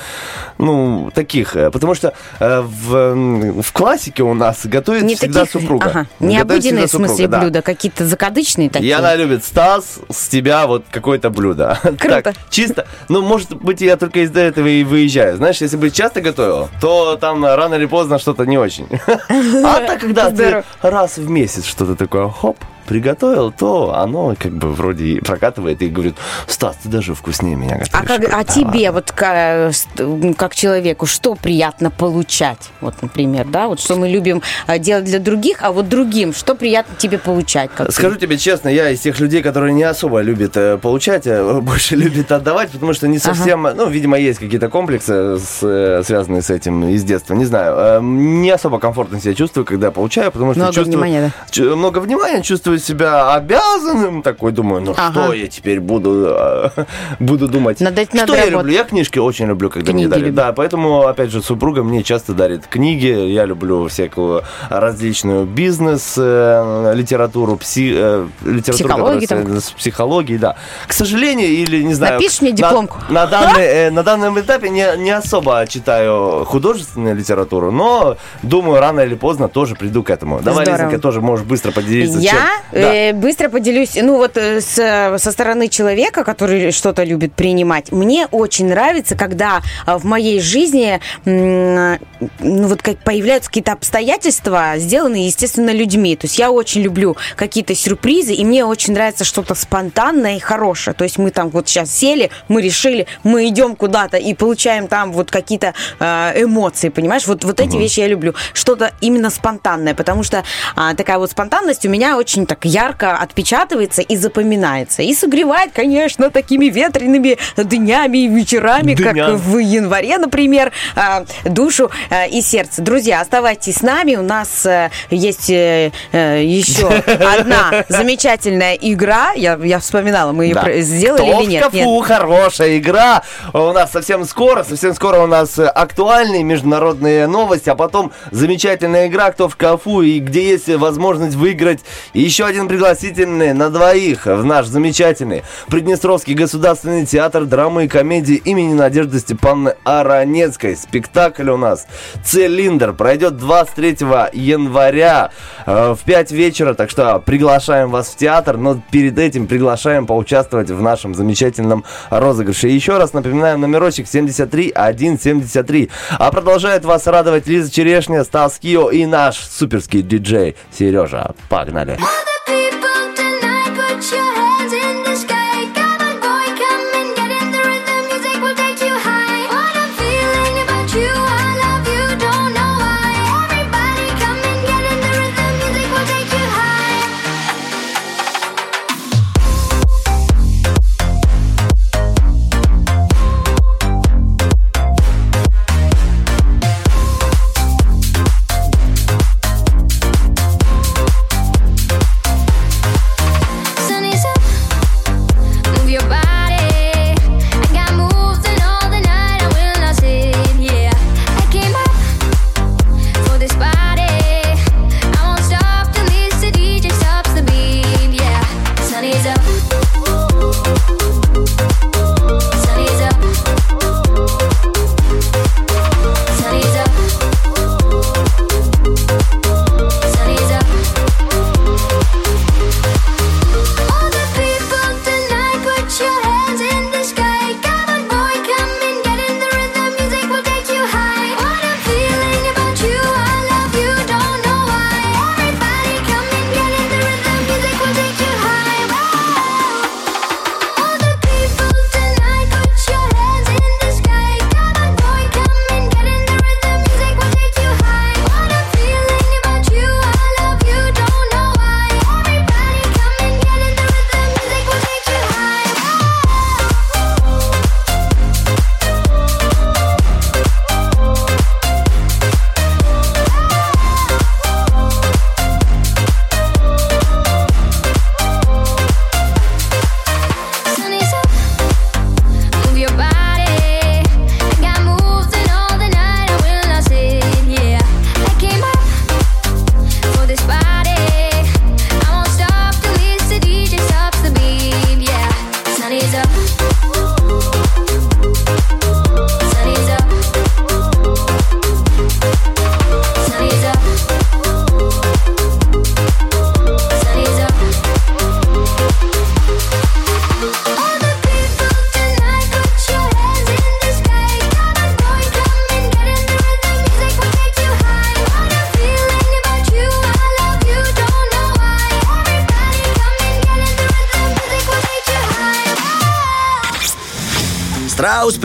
ну, таких. э, Потому что в, в классике у нас готовит Не всегда таких, супруга. ага, необыденные в смысле да. блюда, какие-то закадычные такие. И она любит Стас, с тебя вот какое-то блюдо. Круто. Так, чисто, ну, может быть, я только из-за этого и выезжаю. Знаешь, если бы часто готовил, то там рано или поздно что-то не очень. А так, когда ты раз в месяц что-то такое, хоп, приготовил, то оно как бы вроде и прокатывает и говорит, Стас, ты даже вкуснее меня готовишь. А, как, а Да. тебе, вот ка- с- м, как человеку, что приятно получать? Вот, например, да, вот что мы любим а, делать для других, а вот другим, что приятно тебе получать? как ты? Скажу тебе честно, я из тех людей, которые не особо любят э, получать, а больше любят отдавать, потому что не совсем, ну, видимо, есть какие-то комплексы, с, э, связанные с этим из детства, не знаю. Э, Не особо комфортно себя чувствую, когда получаю, потому что Много чувствую... внимания, чу- Много внимания, чувствую себя обязанным, такой думаю, ну Ага. что я теперь буду, э, буду думать. Надо- что надо я работать. люблю? Я книжки очень люблю, когда мне Книги дарят. любишь. Да, поэтому, опять же, супруга мне часто дарит книги. Я люблю всякую различную бизнес, э, литературу, пси, э, литературу, которая связана с психологией, да. К сожалению, или не знаю. Напишешь мне на- дипломку? На, данный, э, на данном этапе не, не особо читаю художественную литературу, но думаю, рано или поздно тоже приду к этому. Давай, Здорово. Лизонька, тоже можешь быстро поделиться. Я чем. Да. э, быстро поделюсь, ну вот э, с, э, со стороны человека, который что-то любит принимать. Мне очень нравится, когда э, в моей жизни, ну вот как появляются какие-то обстоятельства, сделанные, естественно, людьми. То есть я очень люблю какие-то сюрпризы, и мне очень нравится что-то спонтанное и хорошее. То есть мы там вот сейчас сели, мы решили, мы идем куда-то и получаем там вот какие-то э, эмоции, понимаешь? Вот, вот эти вещи я люблю. Что-то именно спонтанное, потому что а, такая вот спонтанность у меня очень так ярко отпечатывается и запоминается. И согревает, конечно, такими ветреными днями и вечерами, Дня. как в январе, например, а, душу а, и сердце. Друзья, оставайтесь с нами. У нас э, есть э, э, еще одна замечательная игра. Я, я вспоминала, мы ее Да. сделали Кто или в нет? шкафу? Нет. Хорошая игра. У нас совсем скоро, совсем скоро у нас актуальные международные новости, а потом замечательная игра «Кто в шкафу» и где есть возможность выиграть еще один пригласительный на двоих в наш замечательный Приднестровский государственный театр драмы и комедии имени Надежды Степановны Аронецкой. Спектакль у нас «Цилиндр» пройдет 23 января э, в 5 вечера, так что приглашаем вас в театр, но перед этим приглашаем поучаствовать в нашем замечательном розыгрыше. Еще раз напоминаем номерочек 73173. А продолжает вас радовать Лиза Черешня, Стас Кио и наш суперский диджей Сережа. Погнали! Put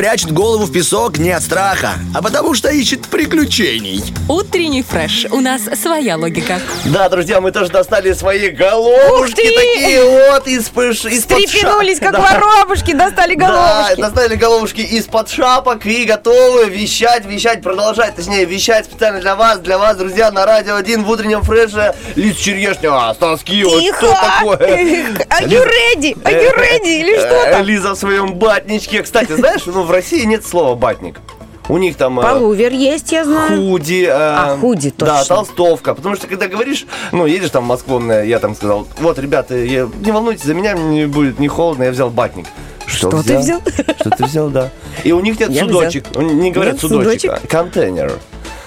прячет голову в песок не от страха, а потому что ищет приключений. Утренний фреш. У нас своя логика. Да, друзья, мы тоже достали свои головушки такие вот из-под из-под ша- Стрепенулись, как Да. воробушки, достали Да, головушки. достали головушки из-под шапок и готовы вещать, вещать, продолжать, точнее, вещать специально для вас, для вас, друзья, на Радио 1 в утреннем фреше. Лиз Черешня, Стас Тихо! что такое? Are you ready? Are you ready? Или что Э, там? Лиза в своем батничке. Кстати, знаешь, ну в России нет слова батник. У них там... э, Полувер есть, я знаю. Худи. э, А, худи, Да, точно. толстовка. Потому что, когда говоришь, ну, едешь там в Москву, э, я там сказал, вот, ребята, я- не волнуйтесь, за меня не будет не холодно, я взял батник. Что ты взял? Что ты взял, да. И у них нет Я судочек. Не говорят Нет судочек, судочек? а контейнер.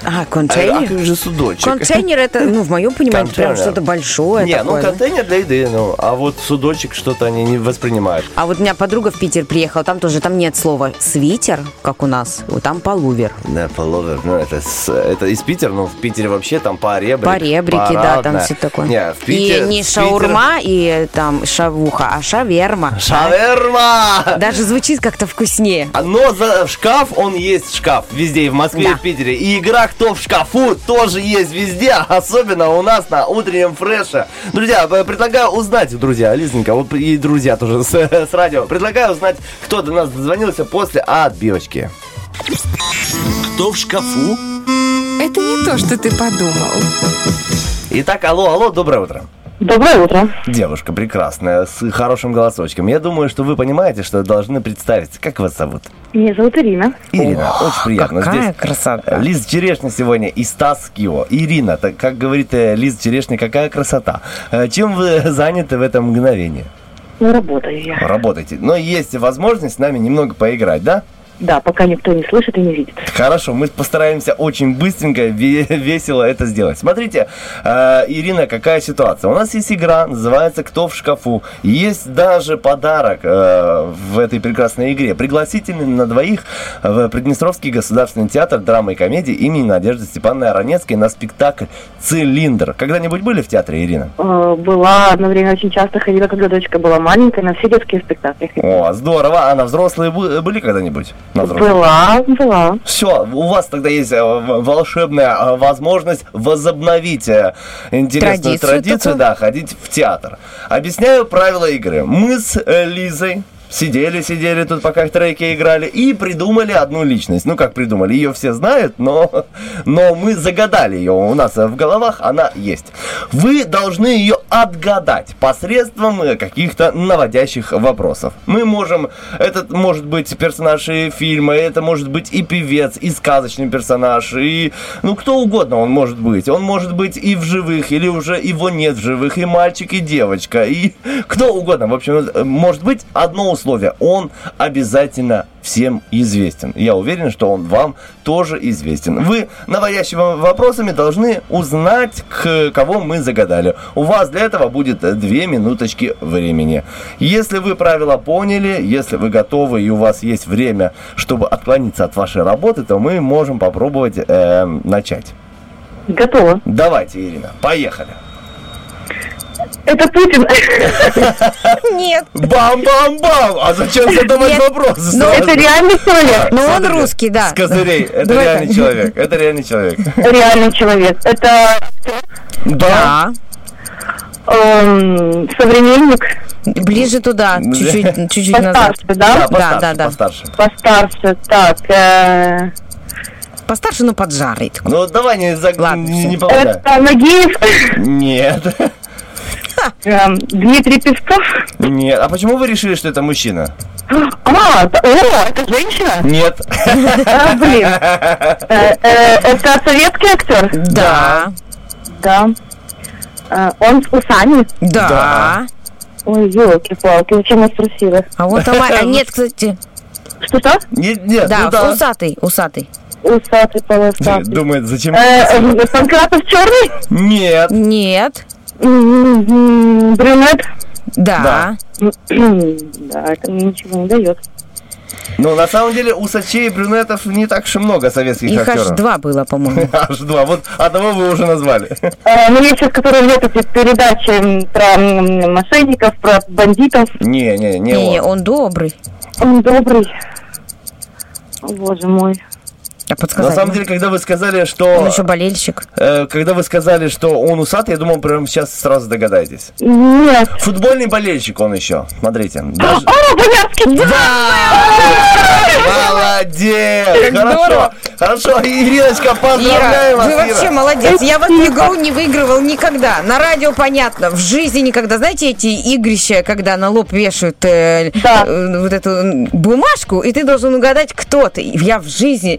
А, А, а контейнер? как же судочек? Контейнер это, ну, в моем понимании, это прям Контейнер. что-то большое Не, ну такое. да? контейнер для еды, ну, а вот судочек что-то они не воспринимают. А вот у меня подруга в Питер приехала, там тоже, там нет слова свитер, как у нас, вот там полувер. Да, половер, ну это, с- это из Питера, ну в Питере вообще там поребрик. Поребрики, да, там все такое. Не, в Питере, и не шаурма и там шавуха, а шаверма. Шаверма! Даже звучит как-то вкуснее. А, Но за шкаф он есть шкаф везде, и в Москве, Да. и в Питере. И игра «Кто в шкафу» тоже есть везде, особенно у нас на утреннем фреше. Друзья, предлагаю узнать, друзья, Лизненька, вот и друзья тоже с, с радио, предлагаю узнать, кто до нас дозвонился после отбивочки. Кто в шкафу? Это не то, что ты подумал. Итак, алло, алло, доброе утро. Доброе утро. Девушка прекрасная, с хорошим голосочком. Я думаю, что вы понимаете, что должны представиться. Как вас зовут? Меня зовут Ирина. Ирина, очень приятно. какая Здесь красота. Лиз Черешня сегодня и Стас Кио. Ирина, так как говорит э, Лиз Черешня, какая красота. Э, Чем вы заняты в это мгновение? Ну, работаю я. Работаете. Но есть возможность с нами немного поиграть, да? Да, пока никто не слышит и не видит. Хорошо, мы постараемся очень быстренько, ве- весело это сделать. Смотрите, э, Ирина, какая ситуация? У нас есть игра, называется «Кто в шкафу». Есть даже подарок э, в этой прекрасной игре. Пригласительный на двоих в Приднестровский государственный театр драмы и комедии имени Надежды Степановны Аронецкой на спектакль «Цилиндр». Когда-нибудь были в театре, Ирина? Э, Была одно время очень часто ходила, когда дочка была маленькая, на все детские спектакли. О, здорово. А на взрослые бы- были когда-нибудь? Была, была. Все, у вас тогда есть э, волшебная э, возможность возобновить э, интересную Традицию традицию, такую. да, ходить в театр. Объясняю правила игры. Мы с Лизой сидели, сидели тут, пока в треке играли, и придумали одну личность. Ну, как придумали, ее все знают, но, но мы загадали ее. У нас в головах она есть. Вы должны ее отгадать посредством э, каких-то наводящих вопросов. Мы можем, этот может быть персонаж и фильма, это может быть и певец, и сказочный персонаж, и ну кто угодно он может быть. Он может быть и в живых, или уже его нет в живых, и мальчик, и девочка, и кто угодно. В общем, э, может быть одно условие. Он обязательно всем известен. Я уверен, что он вам тоже известен. Вы наводящими вопросами должны узнать, к кого мы загадали. У вас для этого будет две минуточки времени. Если вы правила поняли, если вы готовы и у вас есть время, чтобы отклониться от вашей работы, то мы можем попробовать э, начать. Готова. Давайте, Ирина, поехали. Это Путин. Нет. Бам-бам-бам! А зачем задавать Нет. вопросы? Ну, это реальный человек. Ну, он русский, да. С козырей. Это Давай реальный так. человек. Это реальный человек. Реальный человек. Это Да. Да. эм, современник, Ближе туда, чуть-чуть, чуть-чуть назад. постарше, да? Да, да, да. постарше. Постарше. Так, э, Постарше, но поджарый. такой. Ну, давай не, за... Ладно, не, всё. не попадай. это Нагиев, Нет. Эм, Дмитрий Песков. Нет. А почему вы решили, что это мужчина? А, о, это женщина? Нет. А, блин. Э, э, Это советский актер? Да. Да. Э, Он с усами? Да. Ой, елки-палки, зачем я спросила? А вот там, а нет, кстати. Что-что? Нет, нет. Да, ну усатый, усатый. Усатый, полосатый. Думает, зачем? Панкратов черный? Нет. Нет. Брюнет? Да. Да, это мне ничего не дает. Ну, на самом деле, усачей и брюнетов не так уж и много советских Их аж актеров. два было, по-моему. Аж два. Вот одного вы уже назвали. Э, Ну, есть сейчас, которые идет эти передачи про мошенников, про бандитов. Не, не, не Не, он. он добрый. Он добрый. О, боже мой. Подсказать На самом деле, когда вы сказали, Он что... еще болельщик. э, когда вы сказали, что он усатый, я думал, прямо сейчас сразу догадаетесь. Нет. Футбольный болельщик он еще. Смотрите. Даже- О, Боярский! Молодец! Хорошо. здорово. Хорошо, Ириночка, Ира, поздравляю вас, вы вообще Ира. молодец. Я в эту игру не выигрывал никогда. На радио понятно, в жизни никогда. Знаете эти игрища, когда на лоб вешают э, э, вот эту бумажку, и ты должен угадать, кто ты. Я в жизни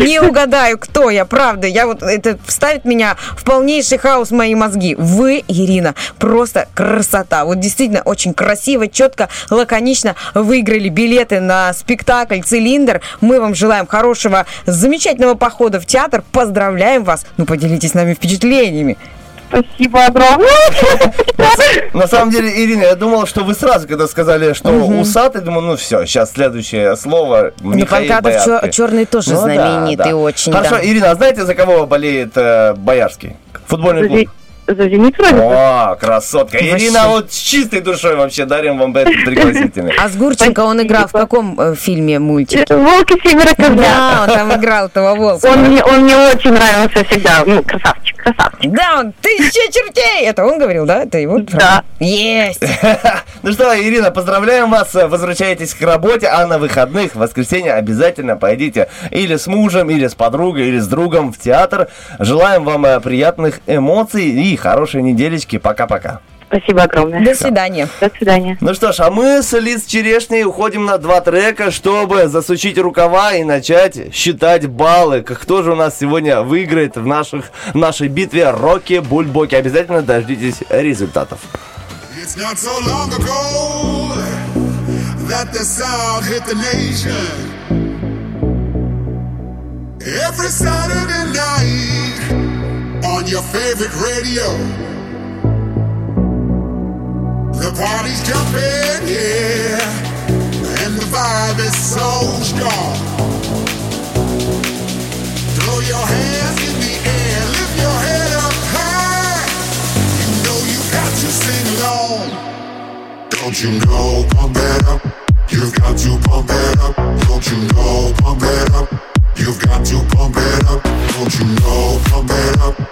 не угадаю, кто я, правда. Я вот это вставит меня в полнейший хаос мои мозги. Вы, Ирина, просто красота. Вот действительно очень красиво, четко, лаконично выиграли билеты на спектакль «Цилиндр». Мы вам желаем хорошего, замечательного похода в театр. Поздравляем вас. Ну, поделитесь с нами впечатлениями. Спасибо огромное. На самом деле, Ирина, я думал, что вы сразу, когда сказали, что усатый, думаю, ну все, сейчас следующее слово. Ну, Панкратов черный тоже Ну да, знаменитый да. очень. Хорошо, да. Ирина, а знаете, за кого болеет э, Боярский? Футбольный клуб. За «Зенит» вроде. О, красотка. Вообще. Ирина, вот с чистой душой вообще дарим вам этот пригласительный. А с Гурченко он играл в каком э, фильме, мультике? Волки семеро козлят. Да, он там играл того волка. Он мне, он мне очень нравился всегда. Ну, красавчик, красавчик. Да, он тысяча чертей! Это он говорил, да? Это его? Да. Есть! Ну что, Ирина, поздравляем вас. Возвращайтесь к работе, а на выходных, в воскресенье обязательно пойдите или с мужем, или с подругой, или с другом в театр. Желаем вам э, приятных эмоций и хорошей неделечки. Пока-пока. Спасибо огромное. До свидания. До свидания. Ну что ж, а мы с Лиз Черешней уходим на два трека, чтобы засучить рукава и начать считать баллы. Кто же у нас сегодня выиграет в наших, в нашей битве Рокки Бульбоки. Обязательно дождитесь результатов. It's not so long ago that the sound hit the nation. Every Saturday night on your favorite radio. The party's jumping, yeah, and the vibe is so strong. Throw your hands in the air, lift your head up high. You know you got to sing along. Don't you know, pump it up. You've got to pump it up. Don't you know, pump it up. You've got to pump it up. Don't you know, pump it up.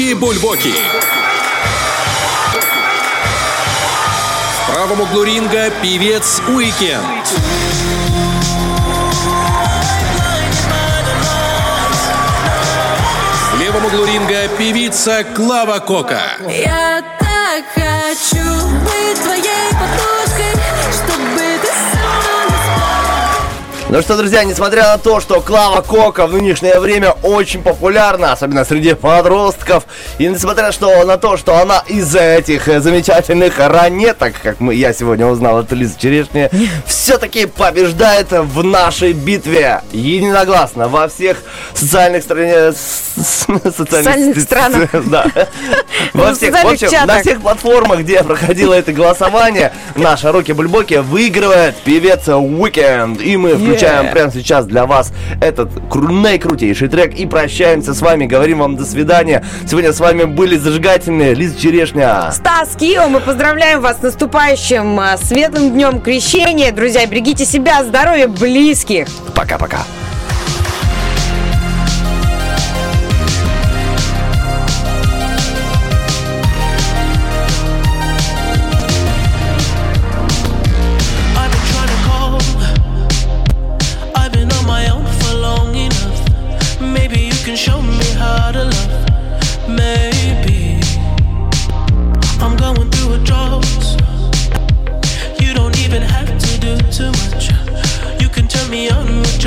Бульбоки. В правом углу ринга певец Уикенд. В левом углу ринга певица Клава Кока. Я так хочу быть твоей подушкой, чтобы ну что, друзья, несмотря на то, что Клава Кока в нынешнее время очень популярна, особенно среди подростков, и несмотря что, на то, что она из этих э, замечательных ранеток, как мы, я сегодня узнал от Лизы Черешни, все-таки побеждает в нашей битве. Единогласно во всех социальных, стране, социальных, странах. Да. Во ну, всех, в общем, чатах. на всех платформах, где проходило это голосование, наши руки бульбоки выигрывает певец Weekend. И мы включаем yeah. прямо сейчас для вас этот наикрутейший трек и прощаемся с вами, говорим вам до свидания. Сегодня с вами были зажигательные Лиза Черешня. Стас Кио, мы поздравляем вас с наступающим а, светлым днем крещения. Друзья, берегите себя, здоровья близких. Пока-пока.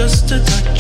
just a touch.